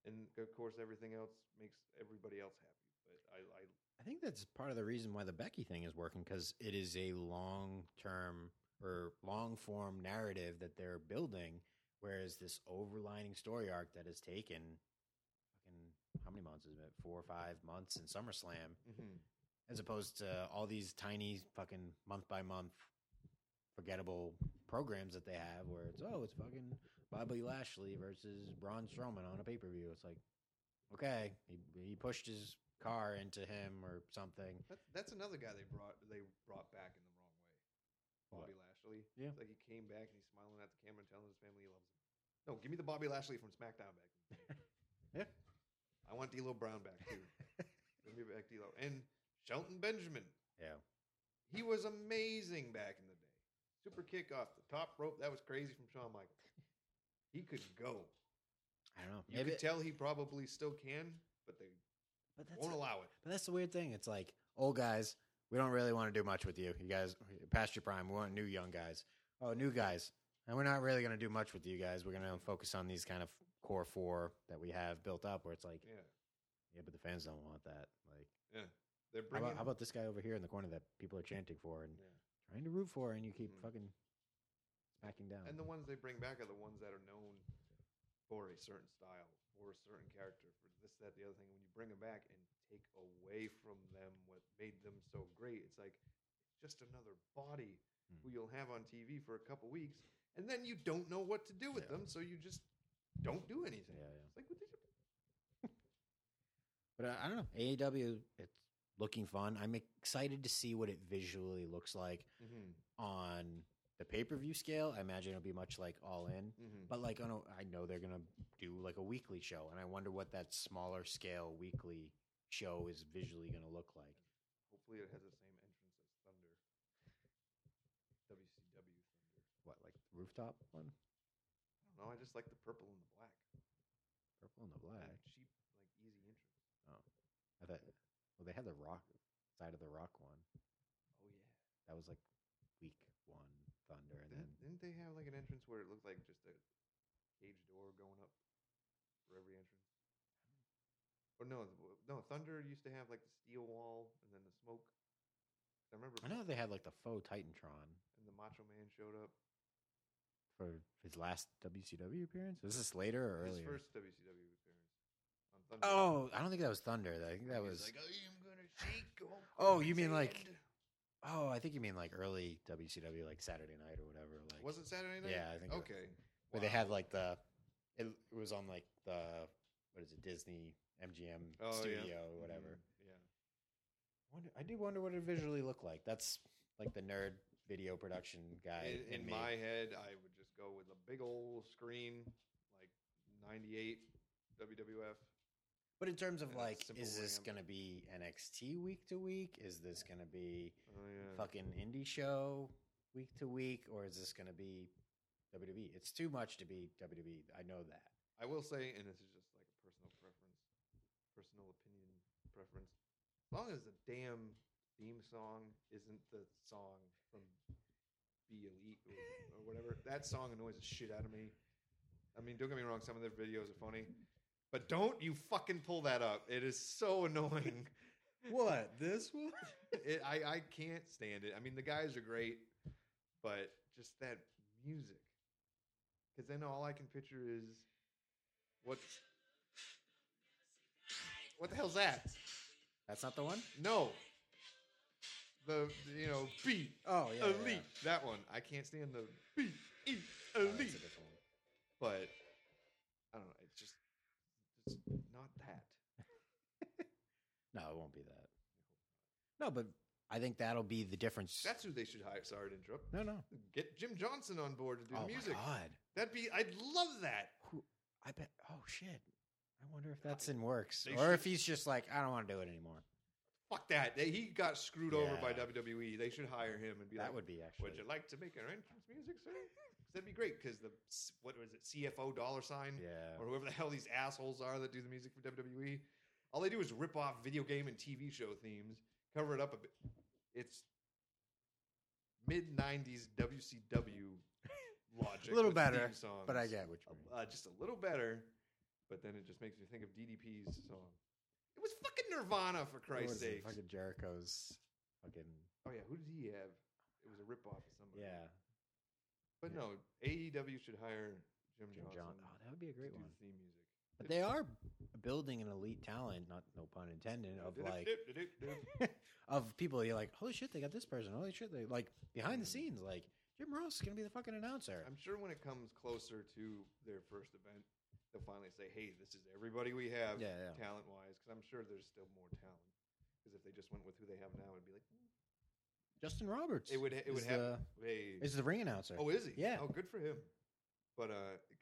And of course, everything else makes everybody else happy. But I, I
I think that's part of the reason why the Becky thing is working because it is a long term or long form narrative that they're building, whereas this overlining story arc that has taken fucking how many months is it? Four or five months in SummerSlam, mm-hmm. as opposed to all these tiny fucking month by month forgettable programs that they have where it's oh it's fucking Bobby Lashley versus Braun Strowman on a pay per view. It's like okay, he, he pushed his car into him or something.
That's that's another guy they brought they brought back in the wrong way.
What?
Bobby Lashley.
Yeah.
It's like he came back and he's smiling at the camera and telling his family he loves him. No, give me the Bobby Lashley from SmackDown back.
Yeah.
I want D'Lo Brown back too. give me back D'Lo and Shelton Benjamin.
Yeah,
He was amazing back in the. Super kick off the top rope. That was crazy from Shawn Michaels. He could go.
I don't know.
You
Maybe,
could tell he probably still can, but they
but that's
won't allow it.
But that's the weird thing. It's like old guys. We don't really want to do much with you. You guys past your prime. We want new young guys. Oh, new guys. And we're not really going to do much with you guys. We're going to focus on these kind of core four that we have built up. Where it's like,
Yeah.
yeah, but the fans don't want that. Like,
Yeah. They're
how
bringing
about, how about this guy over here in the corner that people are chanting for and
Yeah.
Trying to root for, and you keep
Mhm.
fucking smacking down.
And the ones they bring back are the ones that are known for a certain style, for a certain character, for this, that, the other thing. When you bring them back and take away from them what made them so great, it's like it's just another body
Hmm.
who you'll have on TV for a couple weeks, and then you don't know what to do with
Yeah.
them, so you just don't do anything.
Yeah, yeah.
It's like, what did you?
But uh, I don't know. AEW, it's looking fun. I'm excited to see what it visually looks like
Mm-hmm.
on the pay per view scale. I imagine it'll be much like All In.
Mm-hmm.
But like, I know, I know they're gonna do like a weekly show, and I wonder what that smaller scale weekly show is visually gonna look like.
Hopefully, it has the same entrance as Thunder. WCW Thunder.
What, like the rooftop one,
I don't know. I just like the purple and the black.
purple and the black?
Cheap, like easy entrance.
Oh, I thought, well, they had the rock side of the rock one.
Oh yeah.
That was like week one Thunder, and
Didn't,
then
didn't they have like an entrance where it looked like just a cage door going up? For every entrance? Or no, no. Thunder used to have like the steel wall and then the smoke. I remember.
I know they had like the faux Titantron
And the Macho Man showed up.
for his last WCW appearance. Was this later or
His
earlier?
first WCW appearance on Thunder.
Oh, I don't think that was Thunder. I think that was.
like, I am gonna shake.
Oh, you mean like- Oh, I think you mean like early WCW, like Saturday night or whatever. Like
Was it Saturday night?
Yeah, I think
Okay.
where they had like the. It, it was on like the what is it Disney MGM
Oh, yeah.
studio or whatever.
Mhm, Yeah.
Wonder, I do wonder what it visually looked like. That's like the nerd video production guy
In, in
me.
my head, I would just go with a big old screen, like '98 WWF.
But in terms of
a
like, is this going to be NXT week to week? Is this going to be
Oh yeah.
fucking indie show week to week, or is this going to be WWE? It's too much to be WWE. I know that.
I will say, and this is just like a personal preference, personal opinion preference. As long as the damn theme song isn't the song from Be Elite or, or whatever, that song annoys the shit out of me. I mean, don't get me wrong, some of their videos are funny, but don't you fucking pull that up. It is so annoying.
What this one?
it, I, I can't stand it. I mean, the guys are great, but just that music. Because then all I can picture is what. What the hell's that?
That's not the one.
No. The you know beat
Oh yeah, yeah,
elite that one. I can't stand the beat E
yeah. Oh, that's a
elite.
different one.
But I don't know. It's just it's not that.
No, it won't be that. No, but I think that'll be the difference.
That's who they should hire. Sorry to interrupt.
no, no.
Get Jim Johnson on board to do
oh
the music.
god.
That'd be. I'd love that.
Who, I bet. Oh shit. I wonder if that's in works, or if he's just like, I don't want to do it anymore.
Fuck that. They, he got screwed over by WWE. They should hire him and be
That
like,
would be actually.
Would you like to make our entrance music, sir? that'd be great because the what was it, CFO dollar sign
Yeah.
or whoever the hell these assholes are that do the music for WWE. All they do is rip off video game and TV show themes, cover it up a bit. It's mid '90s WCW logic.
A little better,
songs.
but I get what you mean.
Uh, just a little better, but then it just makes me think of DDP's song. It was fucking Nirvana for Christ's sake.
Fucking Jericho's. Fucking
Oh yeah, who did he have? It was a ripoff of somebody.
yeah.
But
yeah.
no, AEW should hire Jim,
Jim
Johnson.
John. Oh, that would be a
to
great
do
one.
the theme music.
But they are building an elite talent, not no pun intended, of like of people you're like, holy shit, they got this person. Holy shit, they like behind the scenes, like Jim Ross is gonna be the fucking announcer.
I'm sure when it comes closer to their first event, they'll finally say, "Hey, this is everybody we have,
Yeah, yeah.
talent wise." Because I'm sure there's still more talent. Because if they just went with who they have now, it'd be like "Hmm."
Justin Roberts.
it would. It would have.
the,
hey,
is the ring announcer.
oh, is he?
Yeah.
Oh, good for him. But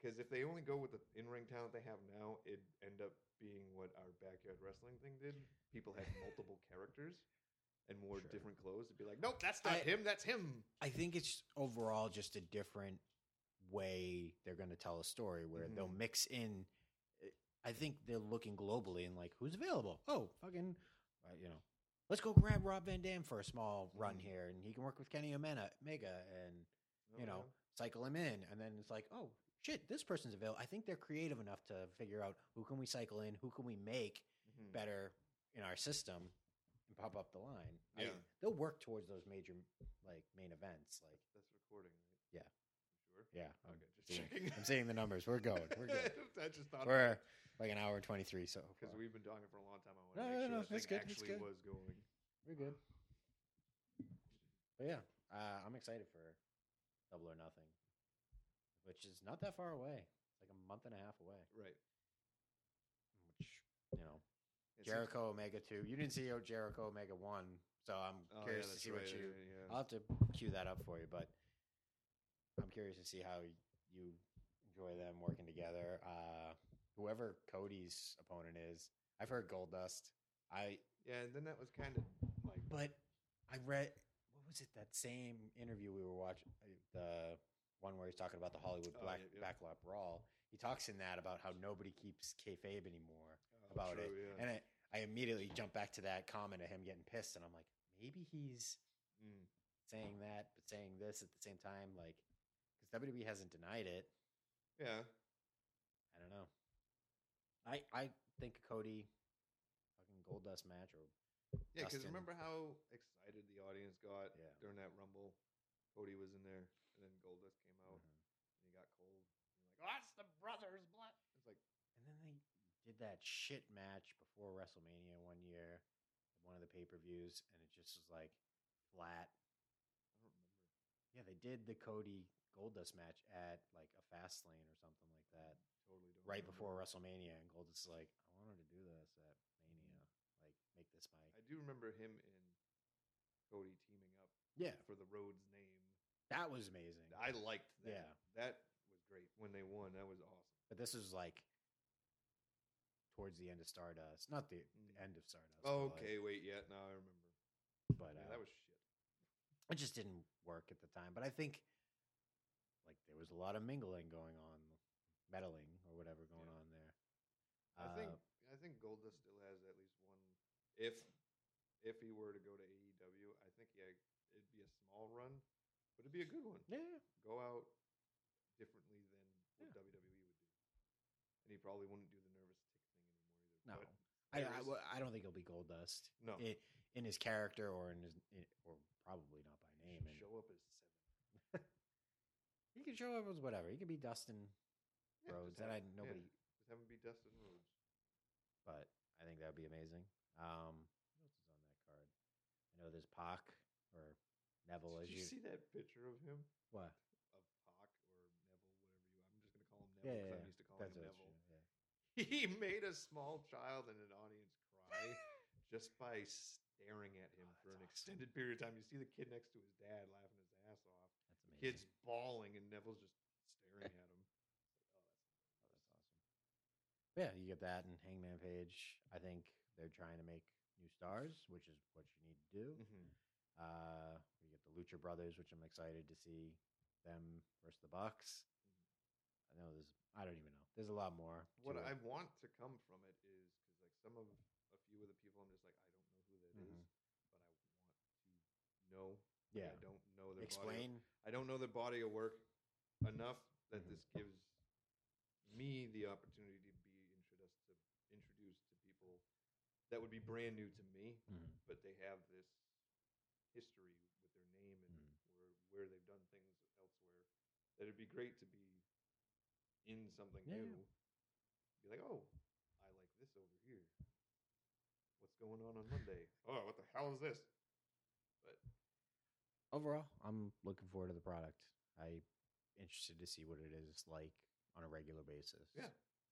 because if they only go with the in-ring talent they have now, it'd end up being what our backyard wrestling thing did. People had multiple characters and more
Sure.
different clothes. It'd be like, nope, that's not
I-
him. That's him.
I think it's overall just a different way they're going to tell a story where they'll
Mhm.
mix in. I think they're looking globally and like, who's available? Oh, fucking, uh, you know, let's go grab Rob Van Dam for a small run
Mhm.
here, and he can work with Kenny Omega, Mega, and you
Oh,
know, cycle him in, and then it's like, oh shit, this person's available. I think they're creative enough to figure out who can we cycle in, who can we make
yeah. Mhm.
better in our system, and pop up the line. I-
Yeah.
they'll work towards those major like main events, like.
That's recording, right?
Yeah.
Sure.
Yeah, I'm
Okay, just
seeing,
checking.
I'm seeing the numbers. We're going. We're good.
I just thought
We're like an hour and twenty three. So
because we've been talking for a long time. I want
No,
to
no,
make sure
no,
that
that's
thing
good, that's
actually
good.
was going.
we're good. But yeah, uh, I'm excited for Double or Nothing, which is not that far away. It's like a month and a half away.
Right.
Which you know,
It seems-
Jericho Omega two. You didn't see Jericho Omega one, so I'm
Oh, yeah,
curious to see
right,
what you.
yeah, yeah.
I'll have to cue that up for you, but I'm curious to see how you enjoy them working together. Uh, whoever Cody's opponent is, I've heard Goldust. I
Yeah, and then that was kind of like
but I read what was it that same interview we were watching the one where he's talking about the Hollywood
Oh,
Black
yeah, yeah.
Backlot Brawl. He talks in that about how nobody keeps kayfabe anymore
Oh,
about
true,
it,
yeah.
and I, I immediately jump back to that comment of him getting pissed, and I'm like, maybe he's
Mm.
saying that but saying this at the same time, like because WWE hasn't denied it.
yeah.
I don't know. I I think Cody Goldust match or
Yeah, because
Dustin.
remember how excited the audience got
Yeah.
during that Rumble? Cody was in there, and then Goldust came out,
Mhm.
and he got cold. And you're like, oh, that's the brothers' blood. It's like,
And then they did that shit match before WrestleMania one year, one of the pay per views, and it just was like flat.
I don't remember.
Yeah, they did the Cody Goldust match at like a Fastlane or something like that
Totally don't.
right
remember.
before WrestleMania, and Gold is like, I wanted to do this at Mania, like make this my
I do remember him and Cody teaming up
yeah.
for the Rhodes name.
That was amazing.
I liked that.
Yeah.
That was great. When they won, that was awesome.
But this is like towards the end of Stardust, not the
Mm.
end of Stardust.
Oh, okay, wait, yeah, now I remember.
but
Yeah,
uh,
that was shit.
it just didn't work at the time. But I think like there was a lot of mingling going on, meddling or whatever going
Yeah.
on there.
I think
Uh,
I think Goldust still has at least one. If if he were to go to AEW, I think yeah, it'd be a small run, but it'd be a good one.
yeah,
Go out differently than what
Yeah.
WWE would do, and he probably wouldn't do the nervous tick thing anymore either.
no, I, I, I don't think he'll be Goldust.
No.
in, in his character or in his in, or probably not by name. And
show up as seven.
he can show up as whatever. He can be Dustin
Yeah,
Rhodes.
just
And I
have- yeah,
nobody,
just have be Dustin Rhodes.
but I think that would be amazing. Um, what else is on that card? I know there's Pac or Neville
Did
as
you
you
see that picture of him
what.
of Pac or Neville, whatever you? I'm just gonna call him Neville because
yeah.
I'm used to calling
That's
him Neville.
yeah.
He made a small child in an audience cry just by staring at him
Oh,
for an
awesome.
extended period of time. You see the kid next to his dad laughing his ass off.
That's
The
amazing.
kid's bawling and Neville's just staring at him. It's like, oh,
Oh,
that's
that's awesome. Yeah, you get that and Hangman Page. I think they're trying to make new stars, which is what you need to do.
Mhm.
Uh, we get the Lucha Brothers, which I'm excited to see them versus the Bucks. I know there's, I don't even know. There's a lot more.
What
it.
I want to come from it is because like some of a few of the people, I'm just like I don't know who that is,
Mhm.
but I want to know.
Yeah,
I don't know their Body
explain.
I don't know their body of work enough that
Mhm.
this gives me the opportunity to be introduced to introduced to people that would be brand new to me,
Mhm.
but they have this history with their name and
Mhm.
where where they've done things elsewhere. That it'd be great to be in something
Yeah.
new. Be like, oh, I like this over here. What's going on on Monday? Oh, what the hell is this? But
Overall, I'm looking forward to the product. I'm interested to see what it is like on a regular basis.
Yeah.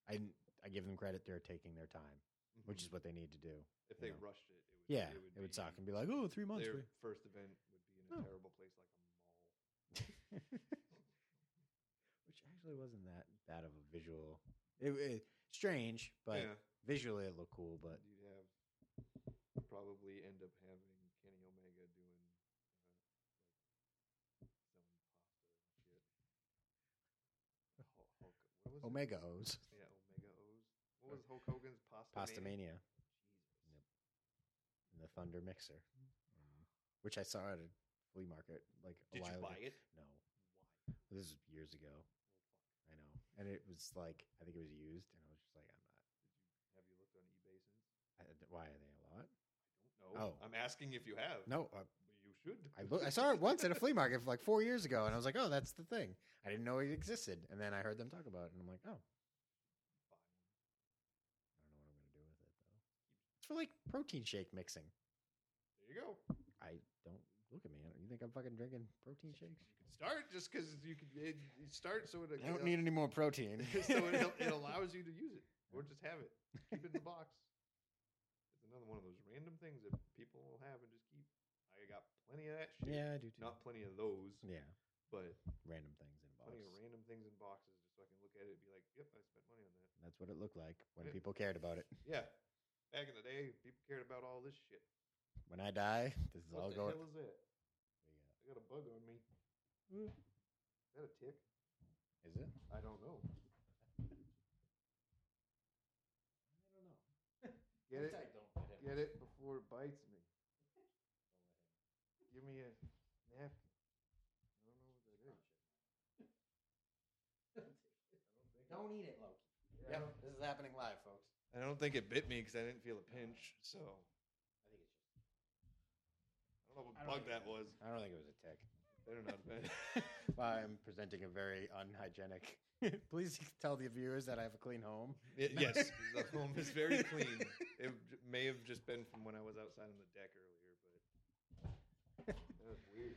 I I give them credit; they're taking their time, which
mhm.
is what they need to do.
if they
know.
rushed it, it would
Yeah,
it would,
it would suck and be like, "Oh, three months."
their
wait."
first event would be in a
No.
terrible place like a mall.
Which actually wasn't that bad of a visual. It, it strange, but
yeah,
visually it looked cool. But
you'd have probably end up having Kenny Omega doing uh, like selling pasta and shit. Hulk, Hulk, what was
Omega O's,
Yeah, Omega O's. What was Hulk Hogan's pasta?
Pasta
Mania?
Mania,
Jesus.
Yep. and the Thunder Mixer, um, which I saw at a flea market like a
Did
while
you
ago.
buy it?
No,
Why?
this is years ago. I know, and it was like I think it was used, and I was just like, I'm not.
Did you have you looked on eBay since?
I, why are they a lot?
I don't know.
Oh.
I'm asking if you have.
No, uh,
you should.
I look, I saw it once at a flea market like four years ago, and I was like, oh, that's the thing. I didn't know it existed, and then I heard them talk about it, and I'm like, oh,
Buy one.
I don't know what I'm gonna do with it though. It's for like protein shake mixing.
There you go.
I don't look at me. I You think I'm fucking drinking protein shakes?
You can start just because you can it, you start so it
I don't need any more protein.
so it, it allows you to use it or just have it. Keep it in the box. It's another one of those random things that people will have and just keep. I got plenty of that shit.
yeah, I do too.
Not plenty of those,
yeah,
but
random things in a box.
plenty of random things in boxes just so I can look at it and be like, yep, I spent money on that.
That's what it looked like when
Yeah.
people cared about it.
Yeah. Back in the day, people cared about all this shit.
When I die, this is
What
all
the
going.
hell is that?
What do you got?
I got a bug on me.
Mm.
Is that a tick?
Is it?
I don't know.
I don't know.
Get it?
Don't.
Get it before it bites me. Give me a napkin. I don't know what that is.
Don't eat it, Loki.
Yeah.
Yep, this is happening live, folks.
I don't think it bit me because I didn't feel a pinch. So I think it's just. I don't know what bug that was.
I don't think it was a tick.
Better not have been.
Well, I'm presenting a very unhygienic. Please tell the viewers that I have a clean home.
It- yes, the home is very clean. It j- may have just been from when I was outside on the deck earlier, but that was weird.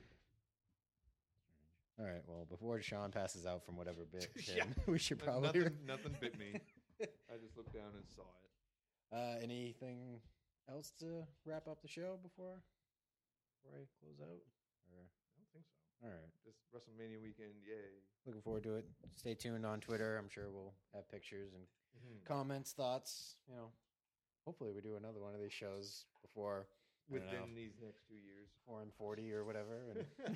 All right. Well, before Sean passes out from whatever bit,
Yeah.
we should probably.
nothing, nothing bit me. I just looked down and saw it.
Uh, anything else to wrap up the show before before I close out? Or
I don't think so.
all right.
Just WrestleMania weekend, yay!
Looking forward to it. Stay tuned on Twitter. I'm sure we'll have pictures and
Mm-hmm.
comments, thoughts. You know, hopefully we do another one of these shows before don't know,
Within these next two years.
four and forty or whatever. And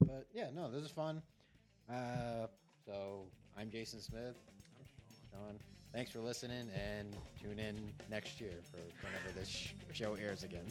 but yeah, no, this is fun. Uh, so I'm Jason Smith. Thanks for listening and tune in next year for whenever this show airs again.